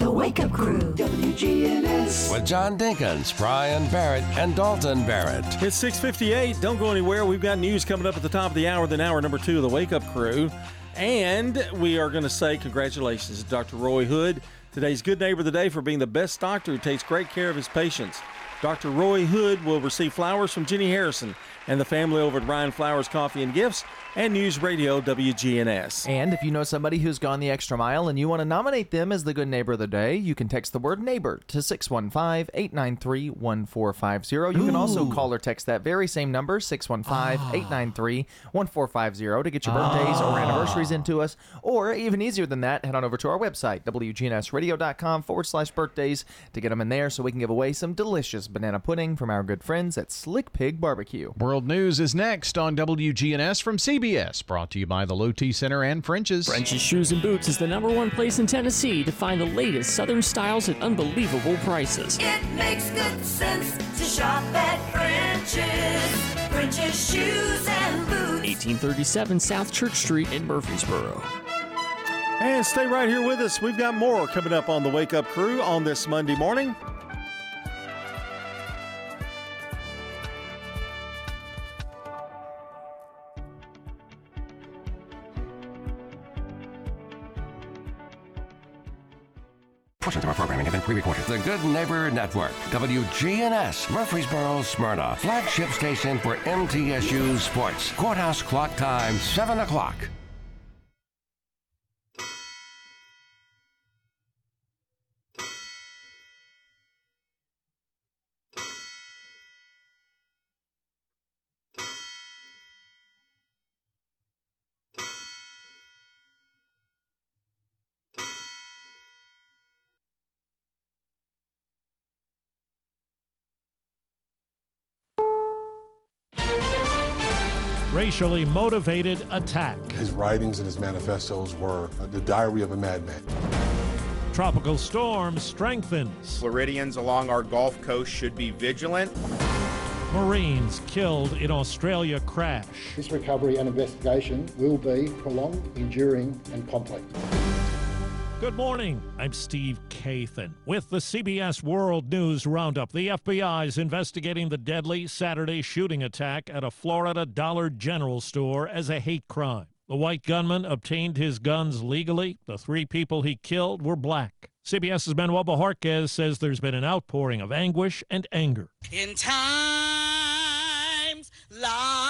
The Wake Up Crew, WGNS. With John Dinkins, Brian Barrett, and Dalton Barrett. It's 658. Don't go anywhere. We've got news coming up at the top of the hour, then hour number two of the Wake Up Crew. And we are going to say congratulations to Dr. Roy Hood, today's Good Neighbor of the Day, for being the best doctor who takes great care of his patients. Dr. Roy Hood will receive flowers from Jenny Harrison and the family over at Ryan Flowers Coffee and Gifts and News Radio WGNS. And if you know somebody who's gone the extra mile and you want to nominate them as the good neighbor of the day, you can text the word neighbor to 615 893 1450. You can also call or text that very same number, 615 893 1450, to get your birthdays or Ah. anniversaries into us. Or even easier than that, head on over to our website, WGNSradio.com forward slash birthdays, to get them in there so we can give away some delicious banana pudding from our good friends at Slick Pig Barbecue. World News is next on WGNS from CBS, brought to you by the Low T Center and French's. French's Shoes and Boots is the number one place in Tennessee to find the latest Southern styles at unbelievable prices. It makes good sense to shop at French's. French's Shoes and Boots. 1837 South Church Street in Murfreesboro. And stay right here with us. We've got more coming up on the Wake Up Crew on this Monday morning. Portions of our programming have been pre-recorded. The Good Neighbor Network, WGNS, Murfreesboro, Smyrna, flagship station for MTSU Sports. Courthouse clock time, 7 o'clock. Racially motivated attack. His writings and his manifestos were the diary of a madman. Tropical storm strengthens. Floridians along our Gulf Coast should be vigilant. Marines killed in Australia crash. This recovery and investigation will be prolonged, enduring, and complex. Good morning. I'm Steve Kathan with the CBS World News Roundup. The FBI is investigating the deadly Saturday shooting attack at a Florida Dollar General store as a hate crime. The white gunman obtained his guns legally. The three people he killed were black. CBS's Manuel Bojorquez says there's been an outpouring of anguish and anger. In times like.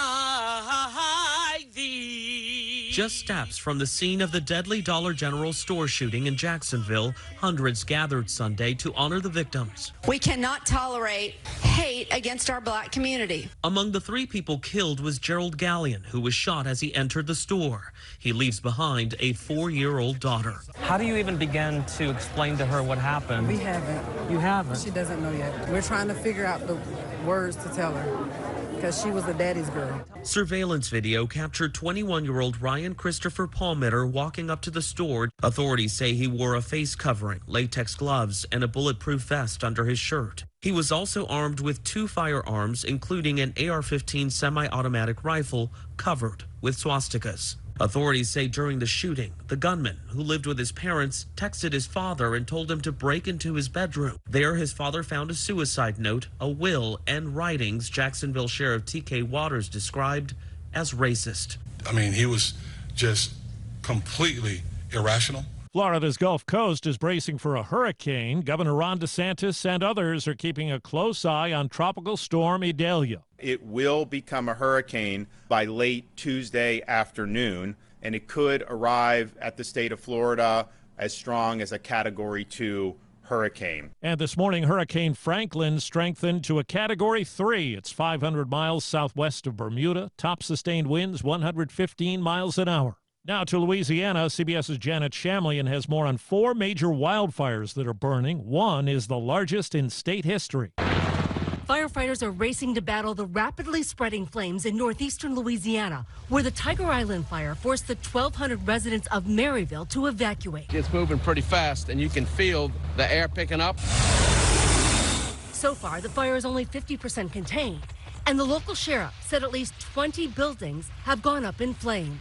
Just steps from the scene of the deadly Dollar General store shooting in Jacksonville, hundreds gathered Sunday to honor the victims. We cannot tolerate hate against our black community. Among the three people killed was Jerrald Gallion, who was shot as he entered the store. He leaves behind a four year old daughter. How do you even begin to explain to her what happened? We haven't. You haven't? She doesn't know yet. We're trying to figure out the words to tell her because she was a daddy's girl. Surveillance video captured 21 year old Ryan Christopher Palmeter walking up to the store. Authorities say he wore a face covering, latex gloves, and a bulletproof vest under his shirt. He was also armed with two firearms, including an AR 15 semi automatic rifle covered with swastikas. Authorities say during the shooting, the gunman, who lived with his parents, texted his father and told him to break into his bedroom. There, his father found a suicide note, a will, and writings Jacksonville Sheriff T.K. Waters described as racist. I mean, he was just completely irrational. Florida's Gulf Coast is bracing for a hurricane. Governor Ron DeSantis and others are keeping a close eye on tropical storm Idalia. It will become a hurricane by late Tuesday afternoon, and it could arrive at the state of Florida as strong as a Category 2 hurricane. And this morning, Hurricane Franklin strengthened to a Category 3. It's 500 miles southwest of Bermuda. Top sustained winds 115 miles an hour. Now to Louisiana, CBS's Janet Shamlian has more on four major wildfires that are burning. One is the largest in state history. Firefighters are racing to battle the rapidly spreading flames in northeastern Louisiana, where the Tiger Island fire forced the 1,200 residents of Merryville to evacuate. It's moving pretty fast, and you can feel the air picking up. So far, the fire is only 50% contained, and the local sheriff said at least 20 buildings have gone up in flames.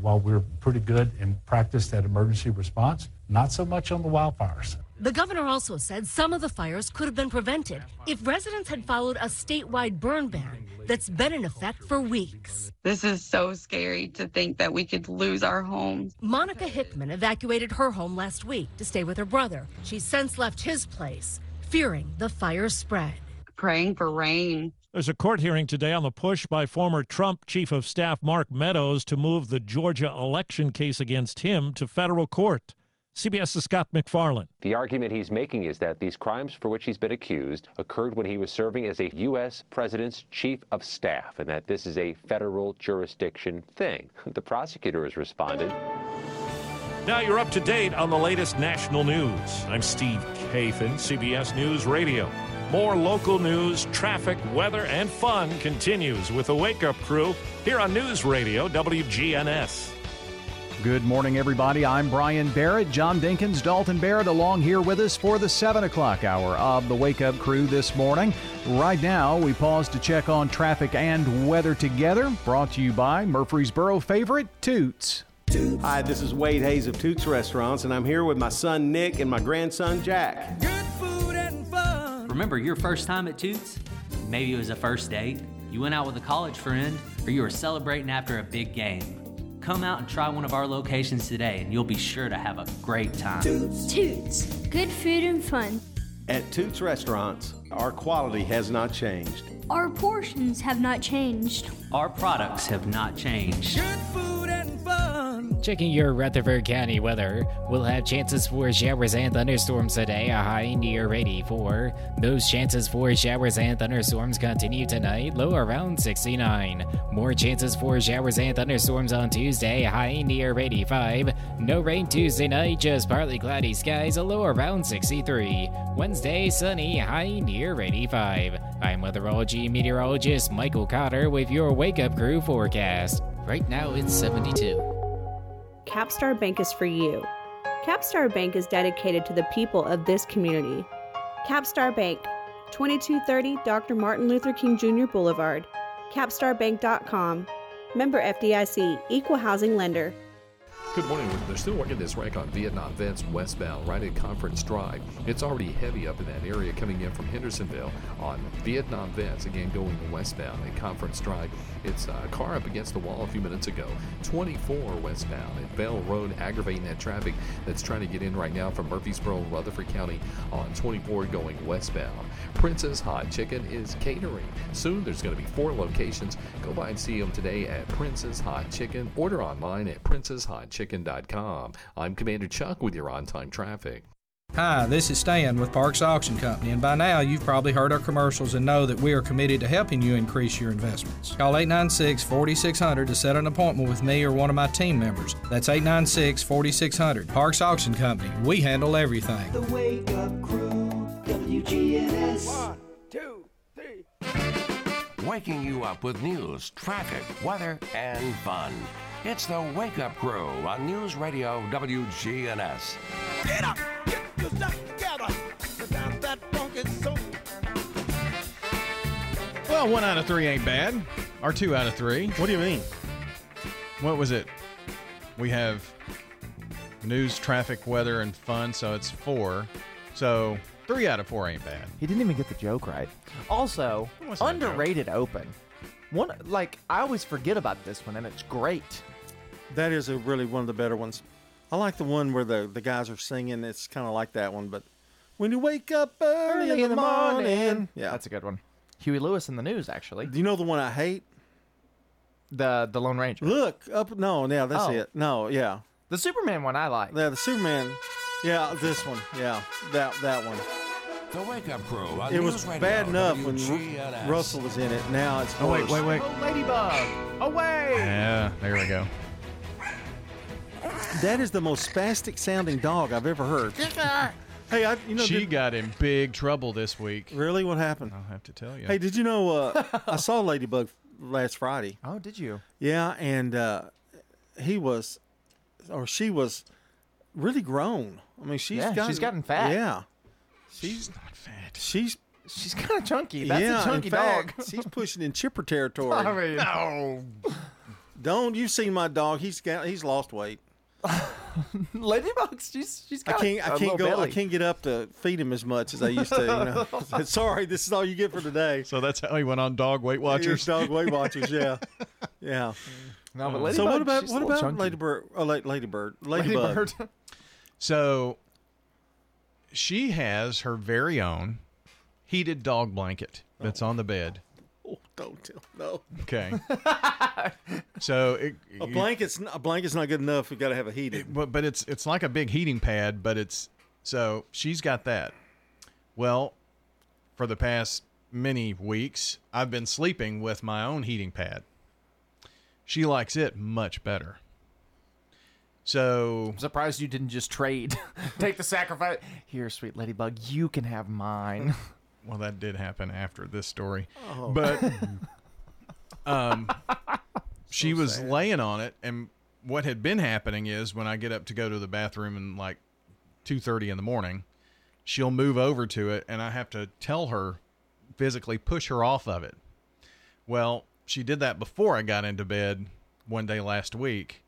While we're pretty good and practiced at emergency response, not so much on the wildfires. The governor also said some of the fires could have been prevented if residents had followed a statewide burn ban that's been in effect for weeks. This is so scary to think that we could lose our homes. Monica Hickman evacuated her home last week to stay with her brother. She's since left his place, fearing the fire spread. Praying for rain. There's a court hearing today on the push by former Trump Chief of Staff Mark Meadows to move the Georgia election case against him to federal court. CBS's Scott MacFarlane. The argument he's making is that these crimes for which he's been accused occurred when he was serving as a U.S. President's Chief of Staff, and that this is a federal jurisdiction thing. (laughs) The prosecutor has responded. Now you're up to date on the latest national news. I'm Steve Kathan, CBS News Radio. More local news, traffic, weather, and fun continues with the Wake Up Crew here on News Radio WGNS. Good morning, everybody. I'm Brian Barrett. John Dinkins, Dalton Barrett, along here with us for the 7 o'clock hour of the Wake Up Crew this morning. Right now, we pause to check on traffic and weather together. Brought to you by Murfreesboro favorite Toots. Hi, this is Wade Hayes of Toots Restaurants, and I'm here with my son Nick and my grandson Jack. Remember your first time at Toots? Maybe it was a first date, you went out with a college friend, or you were celebrating after a big game. Come out and try one of our locations today, and you'll be sure to have a great time. Toots. Toots. Good food and fun. At Toots Restaurants, our quality has not changed. Our portions have not changed. Our products have not changed. Good food and fun. Checking your Rutherford County weather, we'll have chances for showers and thunderstorms today, a high near 84. Those chances for showers and thunderstorms continue tonight, low around 69. More chances for showers and thunderstorms on Tuesday, high near 85. No rain Tuesday night, just partly cloudy skies, a low around 63. Wednesday, sunny, high near 85. I'm weatherology meteorologist Michael Cotter with your Wake Up Crew forecast. Right now it's 72. Capstar Bank is for you. Capstar Bank is dedicated to the people of this community. Capstar Bank, 2230 Dr. Martin Luther King Jr. Boulevard, capstarbank.com. Member FDIC, Equal Housing Lender. Good morning. They're still working this wreck on Vietnam Vets westbound right at Conference Drive. It's already heavy up in that area coming in from Hendersonville on Vietnam Vets, again going westbound at Conference Drive. It's a car up against the wall a few minutes ago. 24 westbound at Bell Road, aggravating that traffic that's trying to get in right now from Murfreesboro, and Rutherford County on 24 going westbound. Princess Hot Chicken is catering. Soon there's going to be four locations. Go by and see them today at Princess Hot Chicken. Order online at princesshotchicken.com. I'm Commander Chuck with your on time traffic. Hi, this is Stan with Parks Auction Company, and by now you've probably heard our commercials and know that we are committed to helping you increase your investments. Call 896 4600 to set an appointment with me or one of my team members. That's 896 4600. Parks Auction Company, we handle everything. The Wake Up Crew, WGNS. One, two, three. Waking you up with news, traffic, weather, and fun. It's the Wake Up Crew on News Radio WGNS. Get up! Get yourself together! Without that funky soul. Well, one out of three ain't bad. Or two out of three. What do you mean? What was it? We have news, traffic, weather, and fun, so it's four. So three out of four ain't bad. He didn't even get the joke right. Also, It wasn't a joke. underrated open. One like I always forget about this one, and it's great. That is a really one of the better ones. I like the one where the, the guys are singing. It's kind of like that one, but when you wake up early, in the morning. Yeah. that's a good one. Huey Lewis and the News, actually. Do you know the one I hate? The the Lone Ranger. Look up. No, yeah, that's Oh. it. No, yeah. The Superman one I like. Yeah, the Superman. Yeah, this one. Yeah, that that one. The Wake Up Crew on It News was Radio bad enough when Ru- Russell was in it. Now it's Oh, wait, worse. wait, wait. Oh, Ladybug! Away! Yeah, there we go. That is the most spastic sounding dog I've ever heard. Hey, I you know she did- got in big trouble this week. really what happened? I'll have to tell you. Hey, did you know uh, I (laughs) saw Ladybug last Friday? Oh, did you? Yeah, and uh, he was, or she was, really grown. I mean, she's Yeah, gotten, she's gotten fat. Yeah, She's not fat. she's She's kind of chunky. That's yeah. a chunky in fact, dog. (laughs) she's pushing in chipper territory. (laughs) I mean, No. Don't you see my dog? He's got he's lost weight. (laughs) Ladybug, she's she's I got I can't a I can't little go I can't get up to feed him as much as I used to. You know, (laughs) (laughs) sorry, this is all you get for today. So that's how he went on Dog Weight Watchers. Dog Weight Watchers, yeah, yeah. No, but mm. so what about what about chunky. Ladybird? Oh, La- Ladybird, Ladybug. Ladybird. So she has her very own heated dog blanket that's on the bed. Don't tell no. Okay. (laughs) so it, A blanket's n- a blanket's not good enough. We got to have a heated. But but it's it's like a big heating pad, but it's so she's got that. Well, for the past many weeks, I've been sleeping with my own heating pad. She likes it much better. So I'm surprised you didn't just trade. (laughs) Take the sacrifice. Here, sweet Ladybug, you can have mine. (laughs) well, that did happen after this story, Oh. but (laughs) um, she was sad. laying on it, and what had been happening is when I get up to go to the bathroom and like two thirty in the morning, she'll move over to it, and I have to tell her physically push her off of it. Well, she did that before I got into bed one day last week,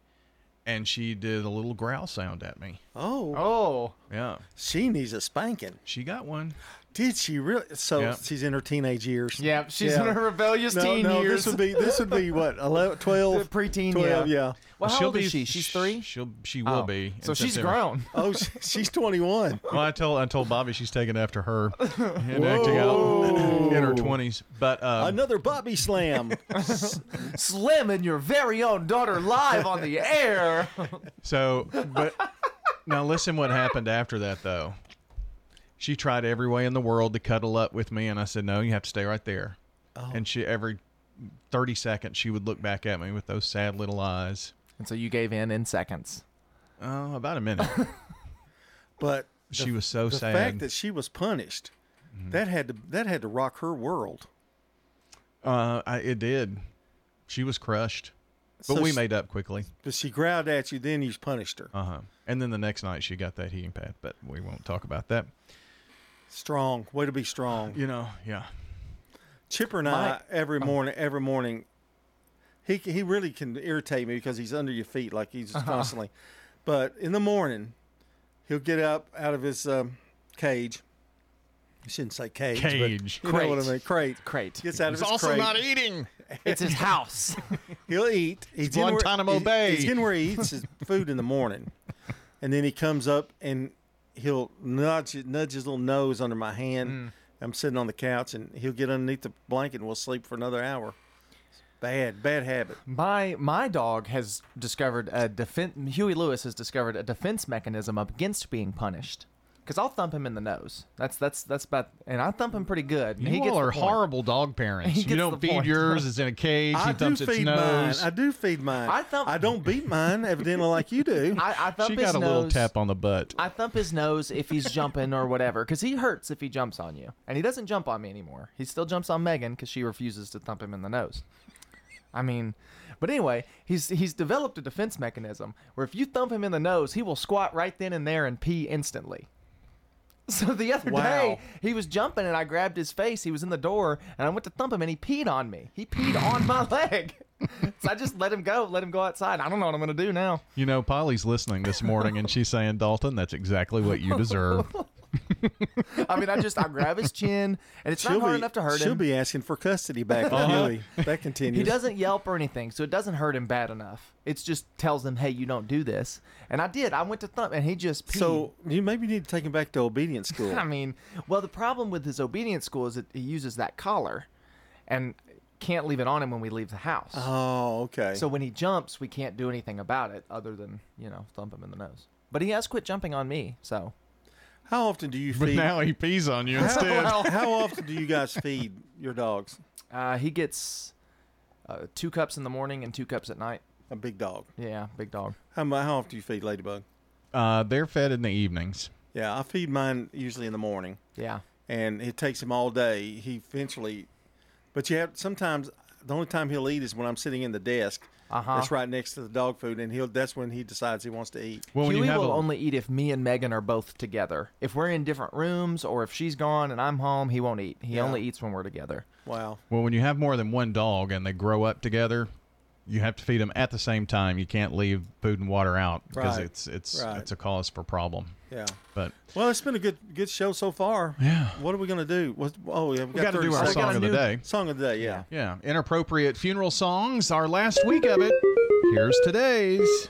and she did a little growl sound at me. Oh, Oh, Yeah, she needs a spanking. she got one. Did she really? So Yeah. she's in her teenage years. Yeah, she's in her rebellious no, teen no, years. This would be this would be (laughs) what 11, 12? preteen, 12, yeah. yeah. Well, how she'll old is be- she? She's three. She'll she will Oh. be. in So she's September. grown. (laughs) Oh, she's twenty one. Well, I told I told Bobby she's taking after her (laughs) and acting out in her twenties. But um, Another Bobby Slam. Slamming your very own daughter live on the air. So, but now listen what happened after that though. She tried every way in the world to cuddle up with me, and I said, "No, you have to stay right there." Oh. And she every thirty seconds she would look back at me with those sad little eyes. And so you gave in in seconds. Oh, about a minute. (laughs) But She the- was so the sad. The fact that she was punished, Mm-hmm. that had to that had to rock her world. Uh, I, it did. She was crushed, but So we she- made up quickly. But she growled at you, then you punished her. Uh huh. And then the next night she got that heating pad, but we won't talk about that. Strong, way to be strong. You know, yeah. Chipper and My- I every morning, every morning, he he really can irritate me because he's under your feet like he's Uh-huh. constantly. But in the morning, he'll get up out of his um, cage. I shouldn't say cage. but Cage. you know what I Crate. mean? Crate. Crate. Gets out of He's his also crate. not eating. (laughs) It's his house. (laughs) He'll eat. He's where- Guantanamo he's- Bay. He's getting where he eats his food in the morning, (laughs) and then he comes up and he'll nudge nudge his little nose under my hand. Mm. I'm sitting on the couch, and he'll get underneath the blanket, and we'll sleep for another hour. Bad, bad habit. My my dog has discovered a defense. Huey Lewis has discovered a defense mechanism against being punished. Because I'll thump him in the nose. That's that's that's about, and I thump him pretty good. and You he gets all the are horrible dog parents. (laughs) You don't feed point. yours. It's in a cage. I he do thumps its feed mine. nose. I do feed mine. I thump- don't beat mine, evidently, like you do. (laughs) I, I thump She his got a nose. little tap on the butt. I thump his nose if he's jumping or whatever, because he hurts if he jumps on you, and he doesn't jump on me anymore. He still jumps on Megan because she refuses to thump him in the nose. I mean, but anyway, he's he's developed a defense mechanism where if you thump him in the nose, he will squat right then and there and pee instantly. (laughs) So the other Wow. day, he was jumping and I grabbed his face. He was in the door and I went to thump him and he peed on me. He peed on my (laughs) leg. (laughs) so I just let him go, let him go outside. I don't know what I'm going to do now. You know, Polly's listening this morning, and she's saying, "Dalton, that's exactly what you deserve." I mean, I just I grab his chin, and it's not hard be, enough to hurt him. she'll be asking for custody back Uh-huh. Huey. That continues. He doesn't yelp or anything, so it doesn't hurt him bad enough. It just tells him, "Hey, you don't do this." And I did. I went to thump, and he just peed. So you maybe need to take him back to obedience (laughs) school. I mean, well, the problem with his obedience school is that he uses that collar, and can't leave it on him when we leave the house. oh, okay. So when he jumps, we can't do anything about it other than you know thump him in the nose. But he has quit jumping on me, so how often do you but feed? now he pees on you instead. how, how often do you guys feed your dogs? uh, he gets uh, two cups in the morning and two cups at night. A big dog. Yeah, big dog. How, mu- how often do you feed Ladybug? Uh, they're fed in the evenings. Yeah, I feed mine usually in the morning, Yeah. and it takes him all day. He eventually, but you have sometimes the only time he'll eat is when I'm sitting in the desk. Uh-huh. That's right next to the dog food, and he'll. That's when he decides he wants to eat. Well, Huey will a, only eat if me and Megan are both together. If we're in different rooms or if she's gone and I'm home, he won't eat. He Yeah. only eats when we're together. Wow. well, when you have more than one dog and they grow up together, you have to feed them at the same time. You can't leave food and water out because Right. it's it's Right. it's a cause for problem. Yeah. But Well, it's been a good good show so far. Yeah. What are we gonna do? What, oh, yeah, we, we got to do our seconds. song of the day. Song of the day. Yeah. Yeah, inappropriate funeral songs. Our last week of it. Here's today's.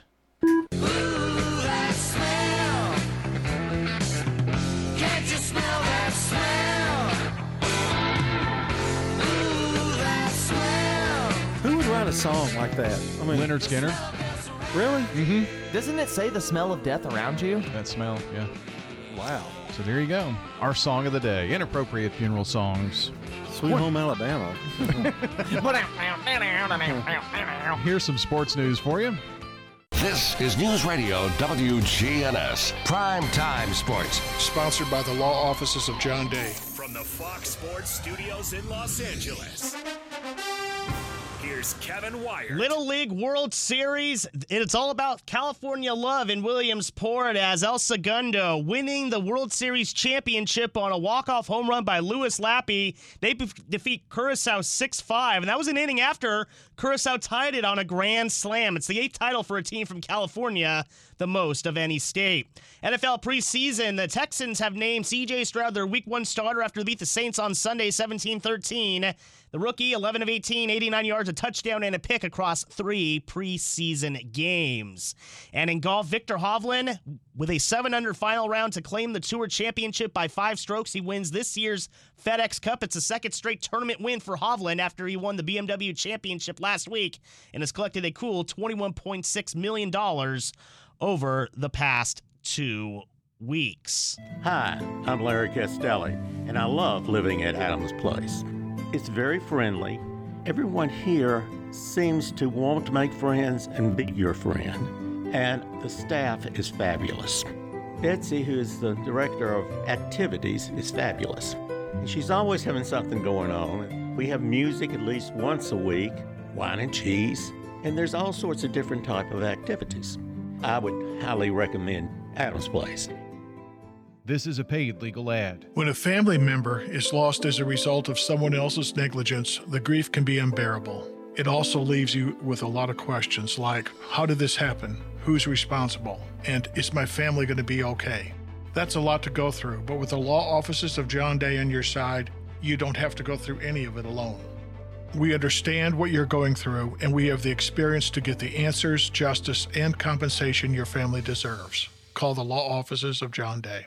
Song like that? I mean, Lynyrd Skynyrd. really? Mm-hmm. Doesn't it say the smell of death around you? That smell. Yeah. Wow. So there you go. Our song of the day. Inappropriate funeral songs. Sweet Home Alabama. (laughs) Here's some sports news for you. This is News Radio WGNS Prime Time Sports. Sponsored by the law offices of John Day. From the Fox Sports Studios in Los Angeles. Here's Kevin Wire. Little League World Series. It's all about California love in Williamsport as El Segundo winning the World Series championship on a walk-off home run by Louis Lappe. They defeat Curacao 6-5, and that was an inning after Curacao tied it on a grand slam. It's the eighth title for a team from California, the most of any state. NFL preseason, the Texans have named CJ Stroud their week one starter after they beat the Saints on Sunday 17 13. The rookie, 11 of 18, 89 yards, a touchdown, and a pick across three preseason games. And in golf, Viktor Hovland, with a 7 under final round to claim the Tour Championship by five strokes, he wins this year's FedEx Cup. It's a second straight tournament win for Hovland after he won the BMW Championship last week and has collected a cool $21.6 million over the past two weeks. Hi, I'm Larry Castelli, and I love living at Adams Place. It's very friendly. Everyone here seems to want to make friends and be your friend, and the staff is fabulous. Betsy, who is the director of activities, is fabulous. She's always having something going on. We have music at least once a week, wine and cheese, and there's all sorts of different type of activities. I would highly recommend Adams Place. This is a paid legal ad. When a family member is lost as a result of someone else's negligence, the grief can be unbearable. It also leaves you with a lot of questions like How did this happen? Who's responsible? And is my family going to be okay? That's a lot to go through, but with the law offices of John Day on your side, you don't have to go through any of it alone. We understand what you're going through, and we have the experience to get the answers, justice, and compensation your family deserves. Call the law offices of John Day.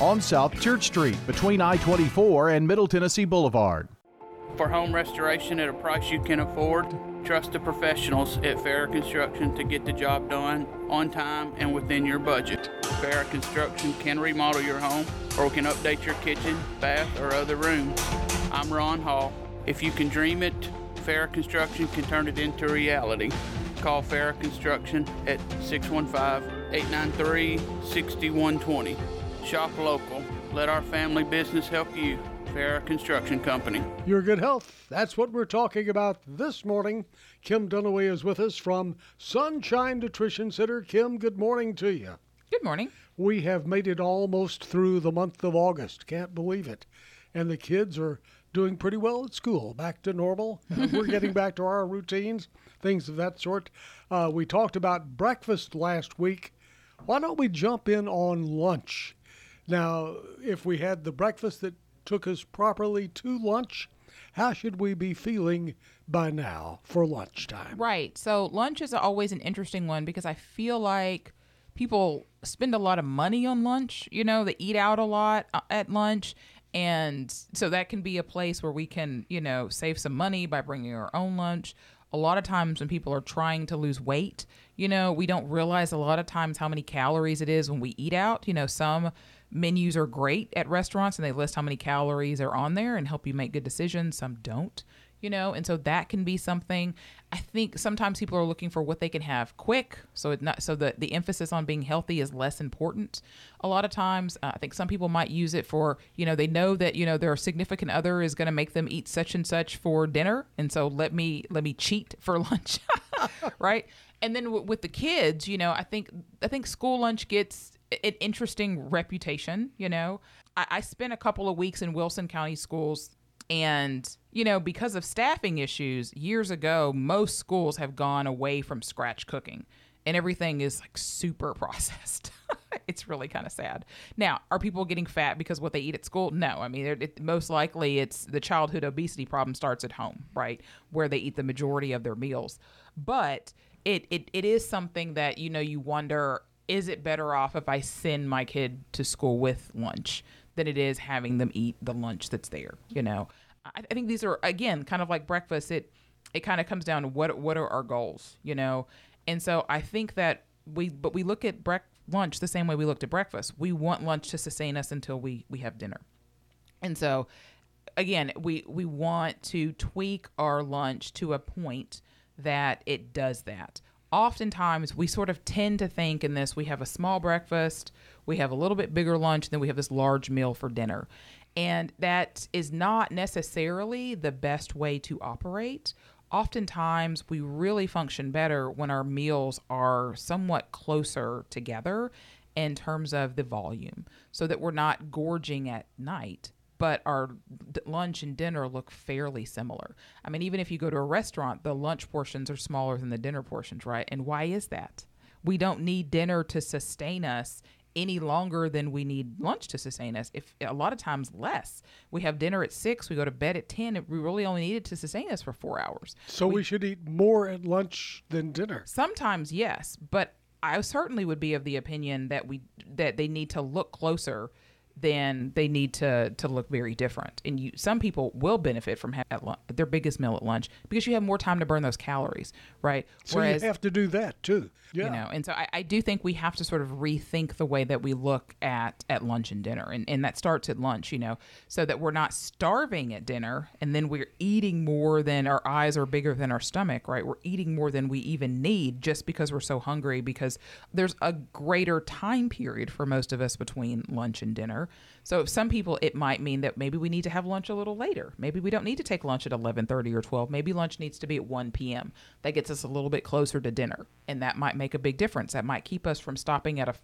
On South Church Street between I 24 and Middle Tennessee Boulevard. For home restoration at a price you can afford, trust the professionals at Farrah Construction to get the job done on time and within your budget. Farrah Construction can remodel your home or can update your kitchen, bath, or other room. I'm Ron Hall. If you can dream it, Farrah Construction can turn it into reality. Call Farrah Construction at 615 893 6120. Shop local. Let our family business help you. Farrah Construction Company. Your good health. That's what we're talking about this morning. Kim Dunaway is with us from Sunshine Nutrition Center. Kim, good morning to you. Good morning. We have made it almost through the month of August. Can't believe it. And the kids are doing pretty well at school, back to normal. (laughs) we're getting back to our routines, things of that sort. Uh, we talked about breakfast last week. Why don't we jump in on lunch? Now, if we had the breakfast that took us properly to lunch, how should we be feeling by now for lunchtime? Right. So lunch is always an interesting one because I feel like people spend a lot of money on lunch. You know, they eat out a lot uh, at lunch. And so that can be a place where we can, you know, save some money by bringing our own lunch. A lot of times when people are trying to lose weight, you know, we don't realize a lot of times how many calories it is when we eat out. You know, some menus are great at restaurants and they list how many calories are on there and help you make good decisions. Some don't, you know, and so that can be something. I think sometimes people are looking for what they can have quick, so it not so the the emphasis on being healthy is less important. A lot of times, uh, I think some people might use it for you know they know that you know their significant other is going to make them eat such and such for dinner, and so let me let me cheat for (laughs) lunch, (laughs) right? And then w- with the kids, you know, I think I think school lunch gets an interesting reputation. You know, I, I spent a couple of weeks in Wilson County schools, and you know, because of staffing issues, years ago, most schools have gone away from scratch cooking, and everything is like super (laughs) processed. (laughs) it's really kind of sad. Now, are people getting fat because what they eat at school? No. I mean, it, most likely it's the childhood obesity problem starts at home, right, where they eat the majority of their meals. But it, it it is something that you know you wonder is it better off if I send my kid to school with lunch than it is having them eat the lunch that's there? You know, I, I think these are again kind of like breakfast. It it kind of comes down to what what are our goals, you know, and so I think that we but we look at brec- lunch the same way we looked at breakfast. We want lunch to sustain us until we we have dinner. And so again, we we want to tweak our lunch to a point that it does that. Oftentimes, we sort of tend to think in this we have a small breakfast, we have a little bit bigger lunch, then we have this large meal for dinner. And that is not necessarily the best way to operate. Oftentimes, we really function better when our meals are somewhat closer together in terms of the volume so that we're not gorging at night but our d- lunch and dinner look fairly similar. I mean, even if you go to a restaurant, the lunch portions are smaller than the dinner portions, right? And why is that? We don't need dinner to sustain us any longer than we need lunch to sustain us. If a lot of times less, we have dinner at six, we go to bed at ten. We really only need it to sustain us for four hours. So we, should eat more at lunch than dinner. Sometimes yes, but I certainly would be of the opinion that we that they need to look closer than they need to to look very different. And you some people will benefit from having at lun- their biggest meal at lunch because you have more time to burn those calories, right? So you have to do that too. Yeah. you know and so I, I do think we have to sort of rethink the way that we look at at lunch and dinner and, and that starts at lunch you know so that we're not starving at dinner and then we're eating more than our eyes are bigger than our stomach right we're eating more than we even need just because we're so hungry because there's a greater time period for most of us between lunch and dinner so some people it might mean that maybe we need to have lunch a little later. Maybe we don't need to take lunch at 11.30 or 12 maybe lunch needs to be at 1 p.m that gets us a little bit closer to dinner and that might make a big difference. That might keep us from stopping at a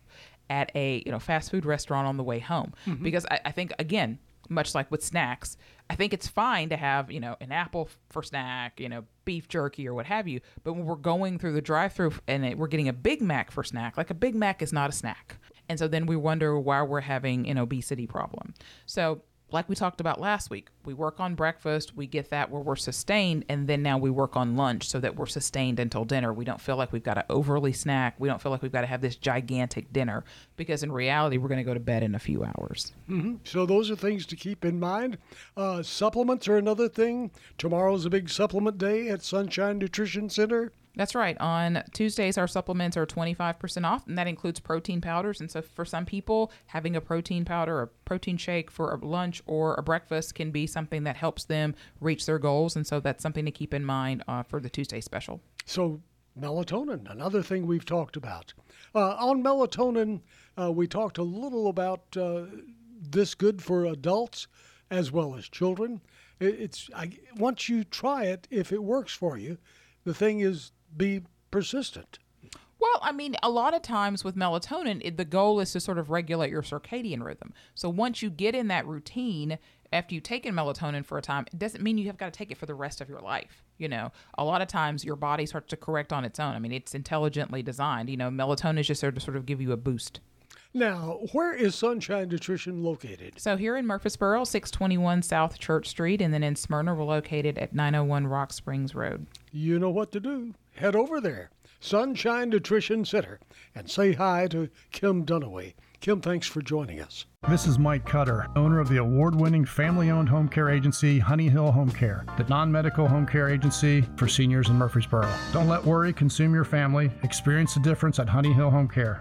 at a you know fast food restaurant on the way home. Mhm. because I, I think again much like with snacks i think it's fine to have you know an apple for snack you know beef jerky or what have you but when we're going through the drive through and it, we're getting a big mac for snack like a big mac is not a snack and so then we wonder why we're having an obesity problem so like we talked about last week, we work on breakfast, we get that where we're sustained, and then now we work on lunch so that we're sustained until dinner. We don't feel like we've got to overly snack. We don't feel like we've got to have this gigantic dinner because in reality, we're going to go to bed in a few hours. hmm So those are things to keep in mind. Uh, supplements are another thing. Tomorrow's a big supplement day at Sunshine Nutrition Center. That's right. On Tuesdays, our supplements are 25% off, and that includes protein powders. And so, for some people, having a protein powder, a protein shake for a lunch or a breakfast can be something that helps them reach their goals. And so, that's something to keep in mind uh, for the Tuesday special. So melatonin, another thing we've talked about. Uh, on melatonin, uh, we talked a little about uh, this good for adults as well as children. It, it's I, once you try it, if it works for you, the thing is be persistent. Well, I mean, a lot of times with melatonin, it, the goal is to sort of regulate your circadian rhythm. So once you get in that routine, after you've taken melatonin for a time, it doesn't mean you have got to take it for the rest of your life. You know, a lot of times your body starts to correct on its own. I mean, it's intelligently designed. You know, melatonin is just there to sort of give you a boost. Now, where is Sunshine Nutrition located? So here in Murfreesboro, 621 South Church Street, and then in Smyrna, we're located at 901 Rock Springs Road. You know what to do. Head over there, Sunshine Nutrition Center, and say hi to Kim Dunaway. Kim, thanks for joining us. This is Mike Cutter, owner of the award winning family owned home care agency Honey Hill Home Care, the non medical home care agency for seniors in Murfreesboro. Don't let worry consume your family. Experience the difference at Honey Hill Home Care.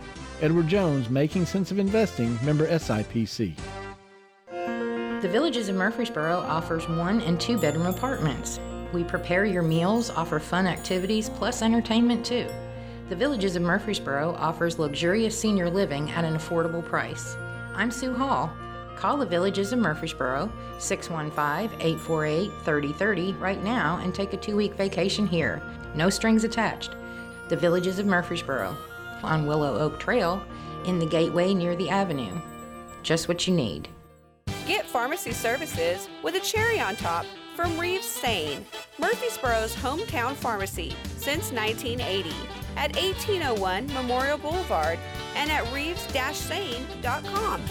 Edward Jones, Making Sense of Investing, member SIPC. The Villages of Murfreesboro offers one and two bedroom apartments. We prepare your meals, offer fun activities, plus entertainment too. The Villages of Murfreesboro offers luxurious senior living at an affordable price. I'm Sue Hall. Call the Villages of Murfreesboro 615 848 3030 right now and take a two week vacation here. No strings attached. The Villages of Murfreesboro on Willow Oak Trail in the gateway near the avenue. Just what you need. Get pharmacy services with a cherry on top from Reeves Sain, Murfreesboro's hometown pharmacy since 1980 at 1801 Memorial Boulevard and at reeves-sain.com.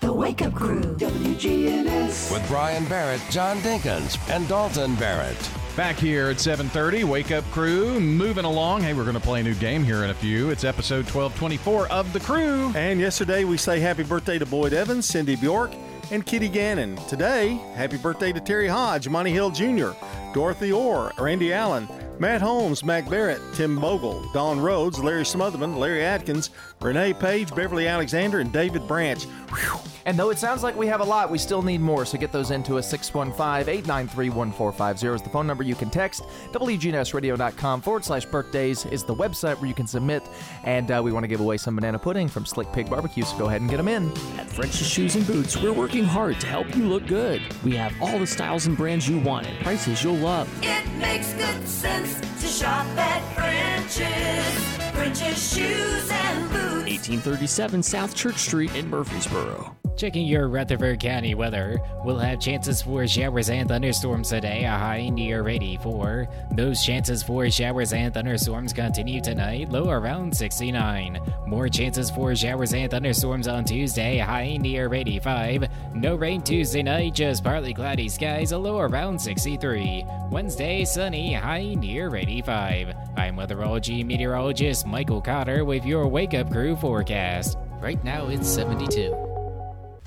The Wake Up Crew, WGNS. With Brian Barrett, John Dinkins, and Dalton Barrett. Back here at 7:30, Wake Up Crew moving along. Hey, we're going to play a new game here in a few. It's episode 1224 of The Crew. And yesterday we say happy birthday to Boyd Evans, Cindy Bjork, and Kitty Gannon. Today, happy birthday to Terry Hodge, Monty Hill Jr., Dorothy Orr, Randy Allen, Matt Holmes, Mac Barrett, Tim Bogle, Don Rhodes, Larry Smotherman, Larry Atkins, Renee Page, Beverly Alexander, and David Branch. Whew. And though it sounds like we have a lot, we still need more, so get those into us. 615 893 1450 is the phone number you can text. WGNSradio.com forward slash birthdays is the website where you can submit. And uh, we want to give away some banana pudding from Slick Pig Barbecue, so go ahead and get them in. At French's Shoes and Boots, we're working hard to help you look good. We have all the styles and brands you want at prices you'll love. It makes good sense to shop at French's. French's Shoes and Boots. 1837 South Church Street in Murfreesboro. Checking your Rutherford County weather, we'll have chances for showers and thunderstorms today, a high near 84. Those chances for showers and thunderstorms continue tonight, low around 69. More chances for showers and thunderstorms on Tuesday, high near 85. No rain Tuesday night, just partly cloudy skies, a low around 63. Wednesday, sunny, high near 85. I'm weatherology meteorologist Michael Cotter with your Wake Up Crew forecast. Right now it's 72.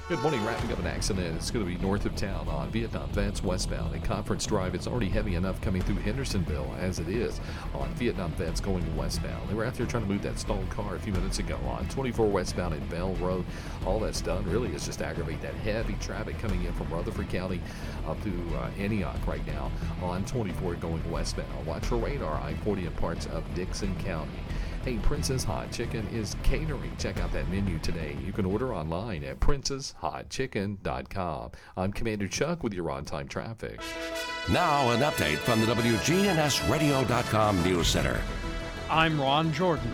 Good morning. Wrapping up an accident. It's going to be north of town on Vietnam Vets westbound. And Conference Drive, it's already heavy enough coming through Hendersonville as it is on Vietnam Vets going westbound. They were out there trying to move that stalled car a few minutes ago on 24 westbound in Bell Road. All that's done really is just aggravate that heavy traffic coming in from Rutherford County up to uh, Antioch right now on 24 going westbound. Watch for radar I 40 in parts of Dickson County. Hey, Princess Hot Chicken is catering. Check out that menu today. You can order online at princesshotchicken.com. I'm Commander Chuck with your on time traffic. Now, an update from the WGNSradio.com News Center. I'm Ron Jordan.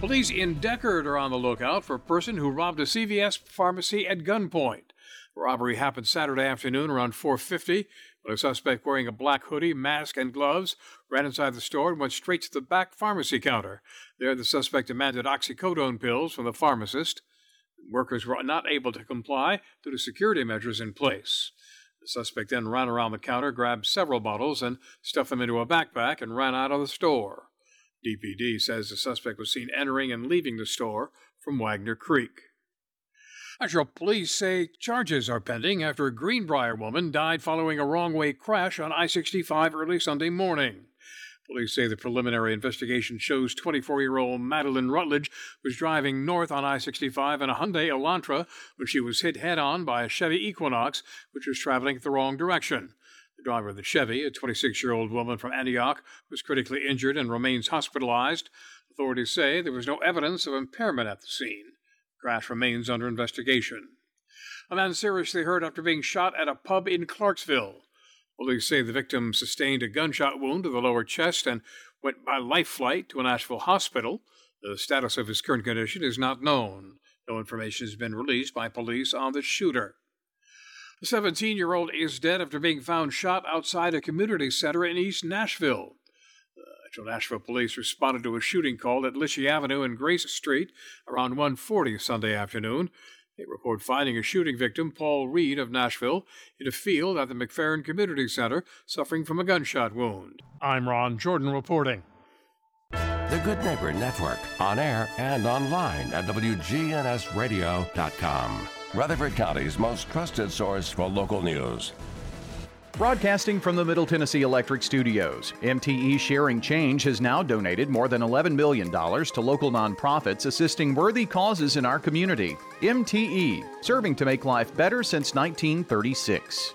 Police in Decherd are on the lookout for a person who robbed a CVS pharmacy at gunpoint. The robbery happened Saturday afternoon around 450 a suspect wearing a black hoodie, mask, and gloves ran inside the store and went straight to the back pharmacy counter. There, the suspect demanded oxycodone pills from the pharmacist. Workers were not able to comply due to security measures in place. The suspect then ran around the counter, grabbed several bottles, and stuffed them into a backpack and ran out of the store. DPD says the suspect was seen entering and leaving the store from Wagner Creek. Actual police say charges are pending after a Greenbrier woman died following a wrong way crash on I 65 early Sunday morning. Police say the preliminary investigation shows 24 year old Madeline Rutledge was driving north on I 65 in a Hyundai Elantra when she was hit head on by a Chevy Equinox, which was traveling the wrong direction. The driver of the Chevy, a 26 year old woman from Antioch, was critically injured and remains hospitalized. Authorities say there was no evidence of impairment at the scene. Crash remains under investigation. A man seriously hurt after being shot at a pub in Clarksville. Police say the victim sustained a gunshot wound to the lower chest and went by life flight to an Nashville hospital. The status of his current condition is not known. No information has been released by police on the shooter. A 17 year old is dead after being found shot outside a community center in East Nashville. Metro Nashville police responded to a shooting call at Lischey Avenue and Grace Street around 1:40 Sunday afternoon. They report finding a shooting victim, Paul Reed of Nashville, in a field at the McFerrin Community Center, suffering from a gunshot wound. I'm Ron Jordan reporting. The Good Neighbor Network, on air and online at WGNSradio.com. Rutherford County's most trusted source for local news. Broadcasting from the Middle Tennessee Electric Studios, MTE Sharing Change has now donated more than $11 million to local nonprofits assisting worthy causes in our community. MTE, serving to make life better since 1936.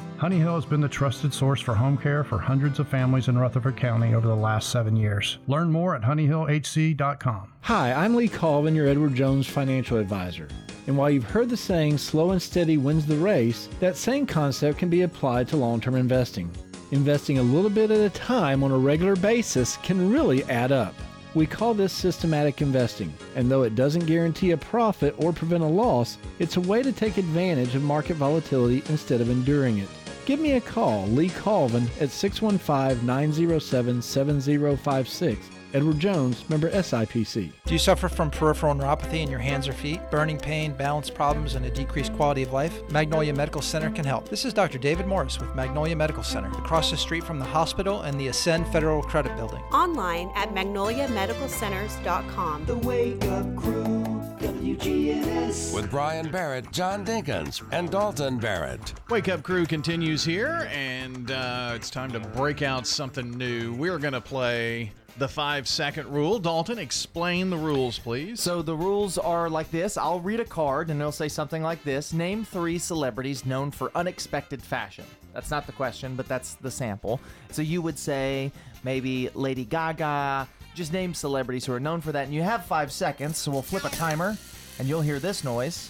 Honey Hill has been the trusted source for home care for hundreds of families in Rutherford County over the last seven years. Learn more at honeyhillhc.com. Hi, I'm Lee Colvin, your Edward Jones financial advisor. And while you've heard the saying, slow and steady wins the race, that same concept can be applied to long term investing. Investing a little bit at a time on a regular basis can really add up. We call this systematic investing, and though it doesn't guarantee a profit or prevent a loss, it's a way to take advantage of market volatility instead of enduring it. Give me a call, Lee Colvin, at 615 907 7056. Edward Jones, member SIPC. Do you suffer from peripheral neuropathy in your hands or feet, burning pain, balance problems, and a decreased quality of life? Magnolia Medical Center can help. This is Dr. David Morris with Magnolia Medical Center, across the street from the hospital and the Ascend Federal Credit Building. Online at magnoliamedicalcenters.com. The Wake Up Crew, WGNS. With Brian Barrett, John Dinkins, and Dalton Barrett. Wake Up Crew continues here, and uh, it's time to break out something new. We're going to play the five second rule. Dalton, explain the rules, please. So the rules are like this I'll read a card and it'll say something like this Name three celebrities known for unexpected fashion. That's not the question, but that's the sample. So you would say maybe Lady Gaga, just name celebrities who are known for that. And you have five seconds, so we'll flip a timer and you'll hear this noise.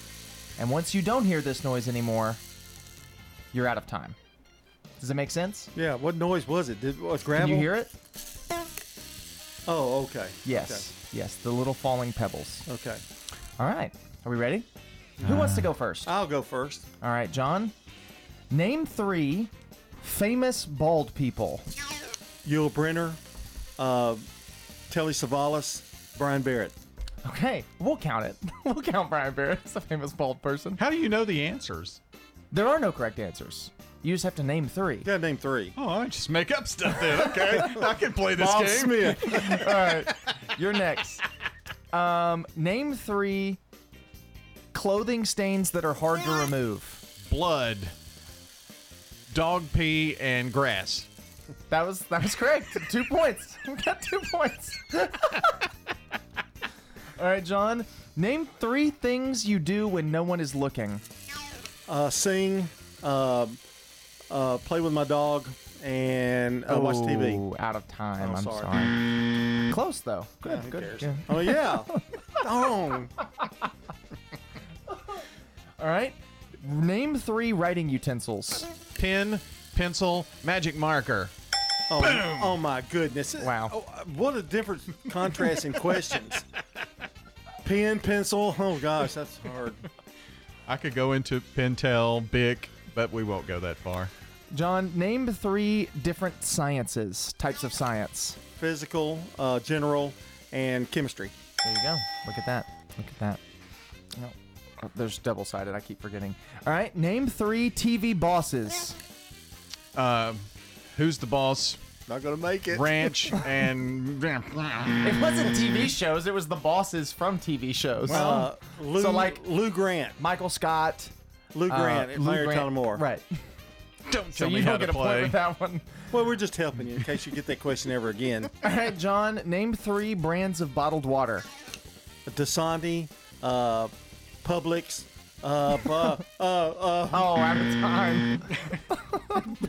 And once you don't hear this noise anymore, you're out of time. Does it make sense? Yeah, what noise was it? Did was gravel? Can you hear it? Oh, okay. Yes. Yes, the little falling pebbles. Okay. All right. Are we ready? Who wants to go first? I'll go first. All right, John. Name three famous bald people. Yul Brynner, uh, Telly Savalas, Brian Barrett. Okay, we'll count it. (laughs) we'll count Brian Barrett as a famous bald person. How do you know the answers? There are no correct answers. You just have to name three. You gotta name three. Oh, I just make up stuff then. (laughs) Okay, I can play this Bob game. Smith. (laughs) All right, you're next. Um, name three clothing stains that are hard to remove. Blood, dog pee, and grass. That was that was correct. two points. (laughs) We got two points. (laughs) All right, John. Name three things you do when no one is looking. Uh, sing, uh, uh, play with my dog, and uh, watch TV. Out of time. Oh, I'm sorry. sorry. Close though. Good. Yeah, who good. cares? good. Oh yeah. (laughs) Darn. All right. Name three writing utensils. Pen, pencil, magic marker. Oh, oh my goodness. Wow. Oh, uh, what a different contrast in questions. (laughs) Pen, pencil. Oh gosh, that's hard. I could go into Pentel, Bic, but we won't go that far. John, name three different sciences, types of science. Physical, uh, general, and chemistry. There you go. Look at that. Look at that. No. Oh, there's double sided. I keep forgetting. All right. Name three TV bosses. Uh, who's the boss? Not gonna make it. Ranch (laughs) and It wasn't TV shows. It was the bosses from TV shows. Uh, Lou, so like Lou Grant, Michael Scott, Lou Grant, uh, and Lou Larry Grant- Moore. Right. (laughs) Don't So tell you me how don't to get a point play. with that one. Well, we're just helping you in case you get that question ever again. (laughs) All right, John. Name three brands of bottled water. Dasani, uh, Publix, uh, bu- uh, uh, Oh, out of time.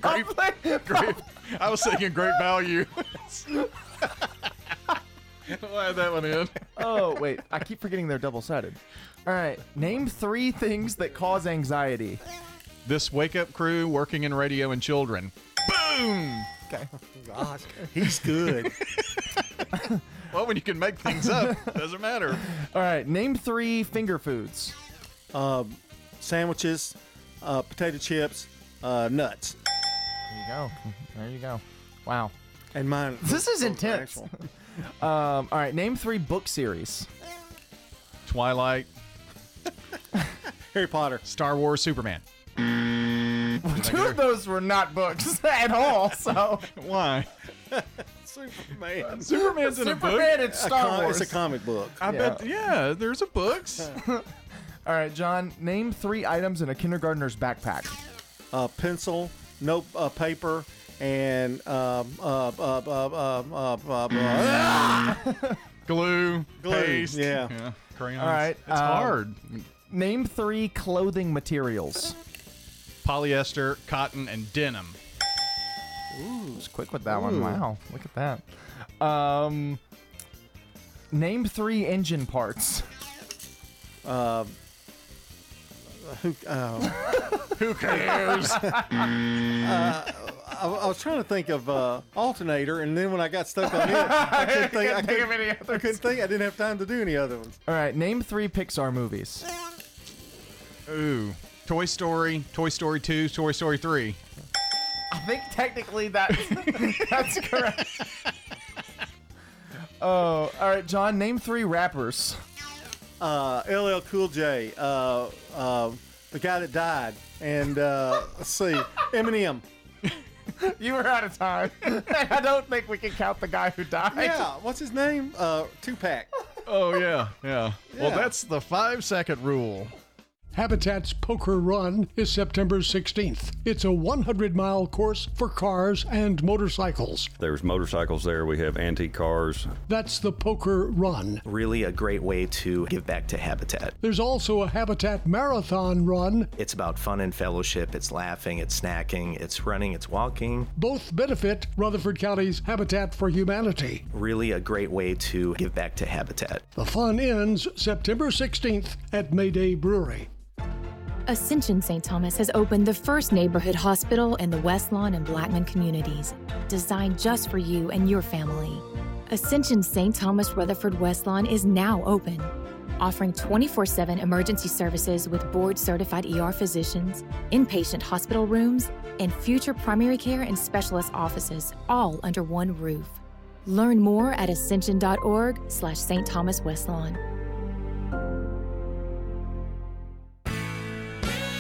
Great, great. I was thinking great value. (laughs) we'll add that one in. oh wait, I keep forgetting they're double sided. All right. Name three things that cause anxiety. This wake up crew working in radio and children. Boom! Okay. Gosh, he's good. (laughs) Well, when you can make things up, doesn't matter. All right. Name three finger foods. Um, sandwiches, uh, potato chips, uh, nuts, There you go. There you go. Wow. and mine. (laughs) This is intense. (laughs) Um, all right. Name three book series. Twilight, (laughs) Harry Potter. Star Wars, Superman. Two of those were not books at all. So Why? Superman. Superman's in a book. Superman in A Star com- Wars. It's a comic book. I bet. Yeah, there's a books. All right, John. Name three items in a kindergartner's backpack. Uh, pencil, note, uh, paper, and um, uh, uh, uh, uh, uh, uh, uh, (laughs) Glue, Glue, paste. yeah. crayons. All right. It's um, hard. Name three clothing materials. Polyester, cotton, and denim. Ooh, was quick with that one. Wow, look at that. Um, name three engine parts. uh, who, uh, Who cares? (laughs) uh, I, I was trying to think of uh, alternator, and then when I got stuck on it, I (laughs) couldn't think. I Couldn't think of couldn't- any I couldn't think. I didn't have time to do any other ones. All right, name three Pixar movies. Ooh. Toy Story, Toy Story 2, Toy Story 3. I think technically that (laughs) that's correct. Oh, all right, John. Name three rappers. Uh, LL Cool J, uh, uh, the guy that died, and uh, let's see, Eminem. (laughs) You were out of time. (laughs) I don't think we can count the guy who died. Yeah, what's his name? Uh, Tupac. Oh, yeah, yeah. Well, that's the five second rule. Habitat's Poker Run is September 16th. It's a 100 mile course for cars and motorcycles. There's motorcycles there. We have antique cars. That's the Poker Run. Really a great way to give back to Habitat. There's also a Habitat Marathon Run. It's about fun and fellowship. It's laughing, it's snacking, it's running, it's walking. Both benefit Rutherford County's Habitat for Humanity. Really a great way to give back to Habitat. The fun ends September 16th at Mayday Brewery. Ascension St. Thomas has opened the first neighborhood hospital in the West Lawn and Blackman communities, designed just for you and your family. Ascension St. Thomas Rutherford West Lawn is now open, offering 24 7 emergency services with board certified ER physicians, inpatient hospital rooms, and future primary care and specialist offices, all under one roof. Learn more at ascension.org slash St. Thomas West Lawn.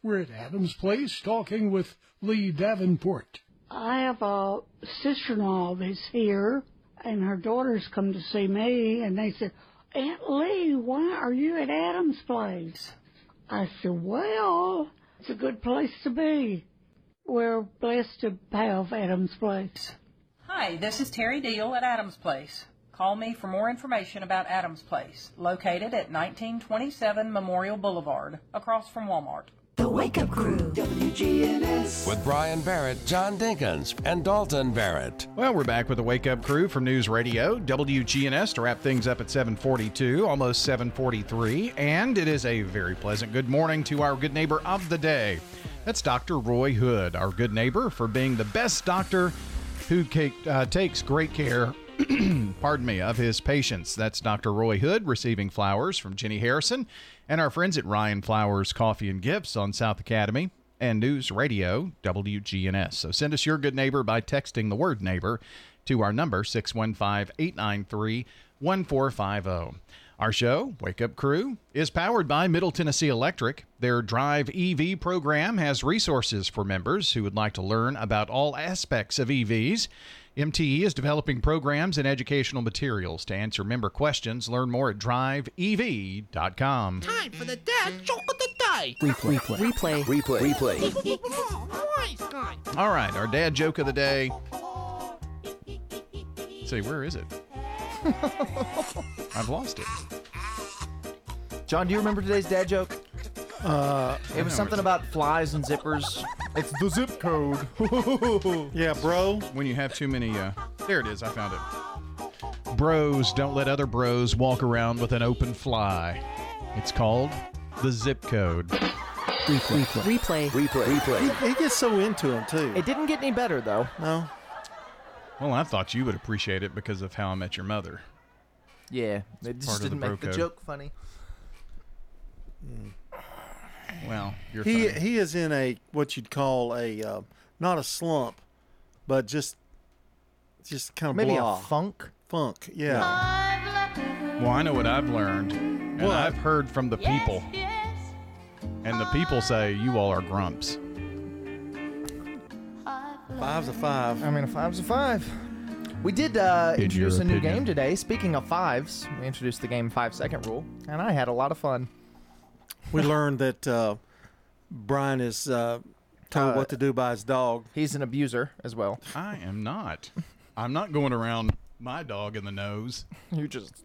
We're at Adams Place talking with Lee Davenport. I have a sister-in-law that's here, and her daughters come to see me, and they said, Aunt Lee, why are you at Adam's place? I said, well, it's a good place to be. We're blessed to have Adam's place. Hi, this is Terry Deal at Adams Place. Call me for more information about Adams Place, located at 1927 Memorial Boulevard, across from Walmart. The Wake Up Crew, WGNS. With Brian Barrett, John Dinkins, and Dalton Barrett. Well, we're back with the Wake Up Crew from News Radio, WGNS, to wrap things up at 742, almost 743. And it is a very pleasant good morning to our good neighbor of the day. That's Dr. Roy Hood, our good neighbor, for being the best doctor who uh, takes great care, (clears throat) pardon me, of his patients. That's Dr. Roy Hood receiving flowers from Jenny Harrison and our friends at Ryan Flowers Coffee and Gifts on South Academy and News Radio WGNS. So send us your good neighbor by texting the word neighbor to our number 615 893 1450. Our show, Wake Up Crew, is powered by Middle Tennessee Electric. Their Drive EV program has resources for members who would like to learn about all aspects of EVs. MTE is developing programs and educational materials to answer member questions. Learn more at driveev.com. Time for the dad joke of the day. Replay. Replay. Replay. Replay. Christ, (laughs) God. All right, our dad joke of the day. Let's where is it? (laughs) I've lost it. John, do you remember today's dad joke? Uh, It was something about flies and zippers. It's the zip code. (laughs) yeah, bro. When you have too many, uh, there it is. I found it. Bros don't let other bros walk around with an open fly. It's called the zip code. Replay. Replay. Replay. Replay. He, he gets so into him too. It didn't get any better though. No. Well, I thought you would appreciate it because of How I Met Your Mother. Yeah, they Part just didn't bro make the joke funny. Well, you're he funny. he is in a what you'd call a uh, not a slump, but just just kind of Maybe blah. a funk. Funk, yeah. Well, I know what I've learned, and What? I've heard from the people. And the people say you all are grumps. Five's a five. I mean, a five's a five. We did uh, In introduce a new opinion. game today. Speaking of fives, we introduced the game five second rule, and I had a lot of fun. We learned that uh, Brian is uh, told Uh, what to do by his dog. He's an abuser as well. I am not. I'm not going around my dog in the nose. You're just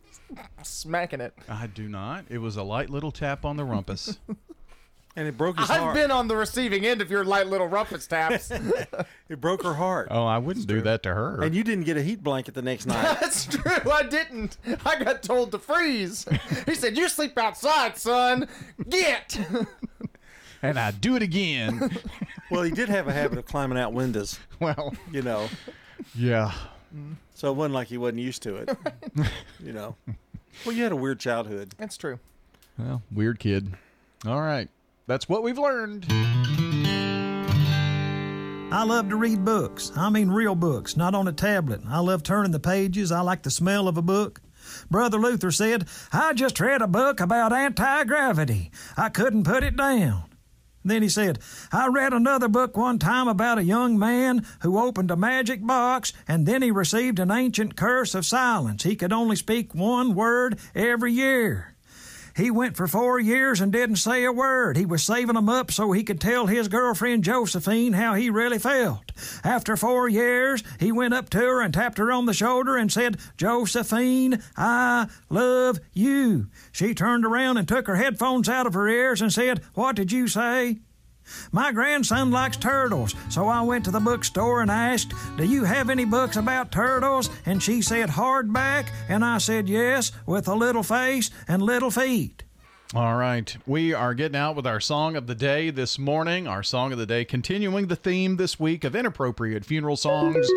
smacking it. I do not. It was a light little tap on the rumpus. (laughs) And it broke his heart. I've heart. been on the receiving end of your light little rumpus taps. (laughs) It broke her heart. oh, I wouldn't do that to her. And you didn't get a heat blanket the next night. (laughs) That's true. I didn't. I got told to freeze. He said, "You sleep outside, son. Get." (laughs) and I do it again. well, he did have a habit of climbing out windows, well, you know. yeah. So it wasn't like he wasn't used to it. you know. Well, you had a weird childhood. That's true. Well, weird kid. All right. That's what we've learned. I love to read books. I mean real books, not on a tablet. I love turning the pages. I like the smell of a book. Brother Luther said, I just read a book about anti gravity. I couldn't put it down. Then he said, I read another book one time about a young man who opened a magic box and then he received an ancient curse of silence. He could only speak one word every year. He went for four years and didn't say a word. He was saving 'em up so he could tell his girlfriend Josephine how he really felt. After four years, he went up to her and tapped her on the shoulder and said, Josephine, I love you. She turned around and took her headphones out of her ears and said, What did you say? My grandson likes turtles, so I went to the bookstore and asked, Do you have any books about turtles? And she said, Hardback. And I said, Yes, with a little face and little feet. All right. We are getting out with our song of the day this morning. Our song of the day continuing the theme this week of inappropriate funeral songs.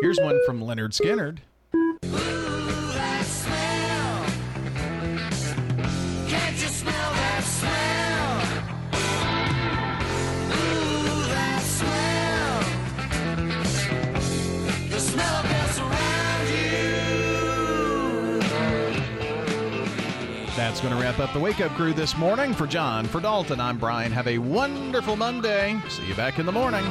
Here's one from Lynyrd Skynyrd. Going to wrap up the Wake Up Crew this morning. For John, for Dalton, I'm Brian. Have a wonderful Monday. See you back in the morning.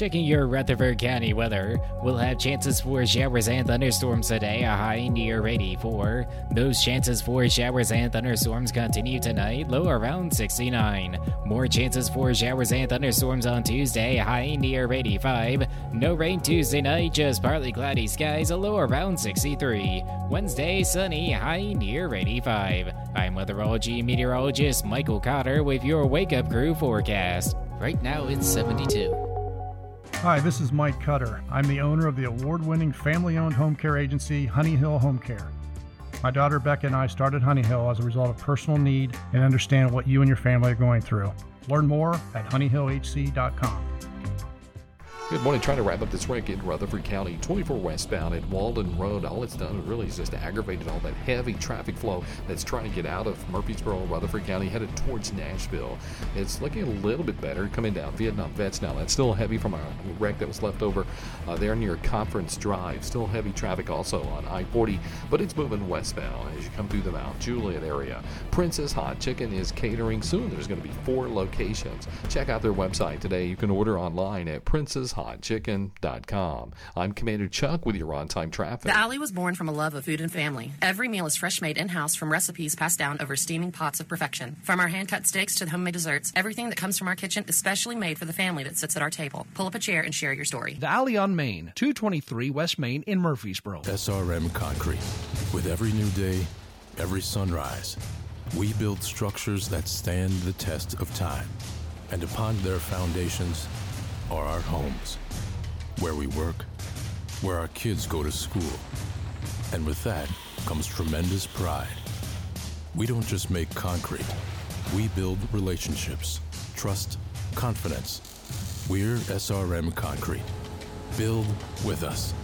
Checking your Rutherford County weather. We'll have chances for showers and thunderstorms today, a high near 84. Those chances for showers and thunderstorms continue tonight, low around 69. More chances for showers and thunderstorms on Tuesday, high near 85. No rain Tuesday night, just partly cloudy skies, a low around 63. Wednesday, sunny, high near 85. I'm weatherology meteorologist Michael Cotter with your Wake Up Crew forecast. Right now it's 72. Hi, this is Mike Cutter. I'm the owner of the award winning family owned home care agency, Honey Hill Home Care. My daughter Becca and I started Honey Hill as a result of personal need and understand what you and your family are going through. Learn more at honeyhillhc.com. Good morning. Trying to wrap up this wreck in Rutherford County, 24 westbound at Waldron Road. All it's done really is just aggravated all that heavy traffic flow that's trying to get out of Murfreesboro, Rutherford County, headed towards Nashville. It's looking a little bit better coming down Vietnam Vets now. That's still heavy from a wreck that was left over uh, there near Conference Drive. Still heavy traffic also on I 40, but it's moving westbound as you come through the Mount Juliet area. Prince's Hot Chicken is catering soon. There's going to be four locations. Check out their website today. You can order online at princeshotchicken.com. I'm Commander Chuck with your on time traffic. The Alley was born from a love of food and family. Every meal is fresh made in house from recipes passed down over steaming pots of perfection. From our hand cut steaks to the homemade desserts, everything that comes from our kitchen is specially made for the family that sits at our table. Pull up a chair and share your story. The Alley on Main, 223 West Main in Murfreesboro. SRM Concrete. With every new day, every sunrise, we build structures that stand the test of time. And upon their foundations are our homes, where we work, where our kids go to school. And with that comes tremendous pride. We don't just make concrete, we build relationships, trust, confidence. We're SRM Concrete. Build with us.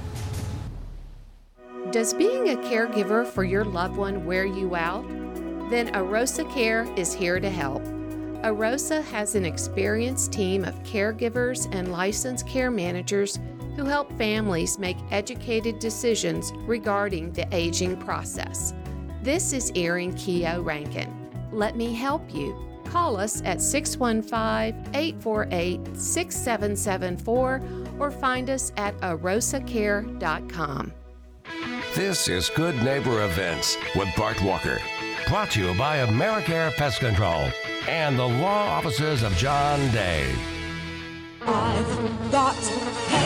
Does being a caregiver for your loved one wear you out? Then Arosa Care is here to help. Arosa has an experienced team of caregivers and licensed care managers who help families make educated decisions regarding the aging process. This is Erin Keogh Rankin. Let me help you. Call us at 615 848 6774 or find us at arosacare.com. This is Good Neighbor Events with Bart Walker. Brought to you by AmeriCare Pest Control and the law offices of John Day. I've got.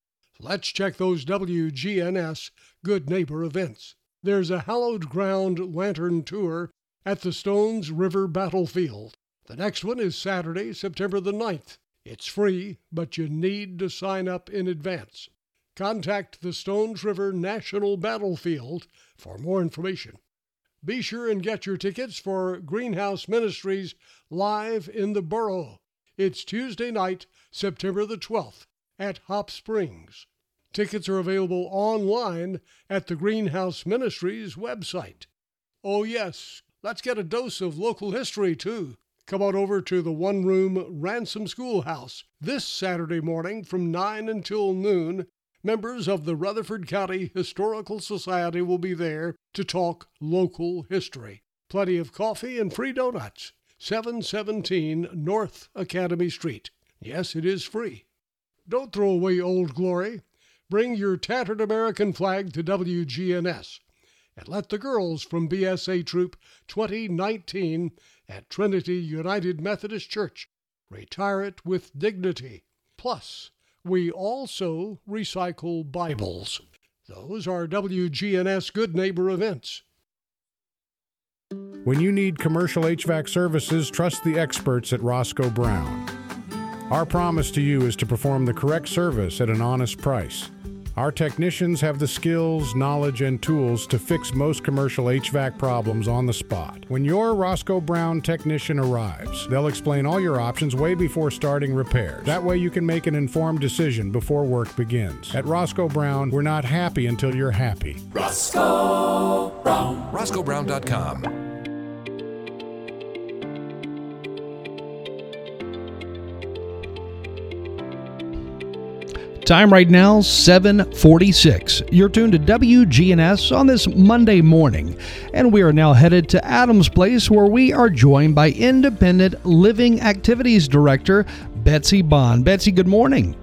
Let's check those WGNS Good Neighbor events. There's a hallowed ground lantern tour at the Stones River Battlefield. The next one is Saturday, September the 9th. It's free, but you need to sign up in advance. Contact the Stones River National Battlefield for more information. Be sure and get your tickets for Greenhouse Ministries live in the borough. It's Tuesday night, September the 12th at Hop Springs. Tickets are available online at the Greenhouse Ministries website. Oh, yes, let's get a dose of local history, too. Come on over to the one room Ransom Schoolhouse this Saturday morning from 9 until noon. Members of the Rutherford County Historical Society will be there to talk local history. Plenty of coffee and free donuts. 717 North Academy Street. Yes, it is free. Don't throw away old glory. Bring your tattered American flag to WGNS and let the girls from BSA Troop 2019 at Trinity United Methodist Church retire it with dignity. Plus, we also recycle Bibles. Those are WGNS Good Neighbor events. When you need commercial HVAC services, trust the experts at Roscoe Brown. Our promise to you is to perform the correct service at an honest price. Our technicians have the skills, knowledge, and tools to fix most commercial HVAC problems on the spot. When your Roscoe Brown technician arrives, they'll explain all your options way before starting repairs. That way you can make an informed decision before work begins. At Roscoe Brown, we're not happy until you're happy. Roscoe Brown. RoscoeBrown.com. Time right now 746. You're tuned to WGNS on this Monday morning, and we are now headed to Adams Place where we are joined by Independent Living Activities Director Betsy Bond. Betsy, good morning.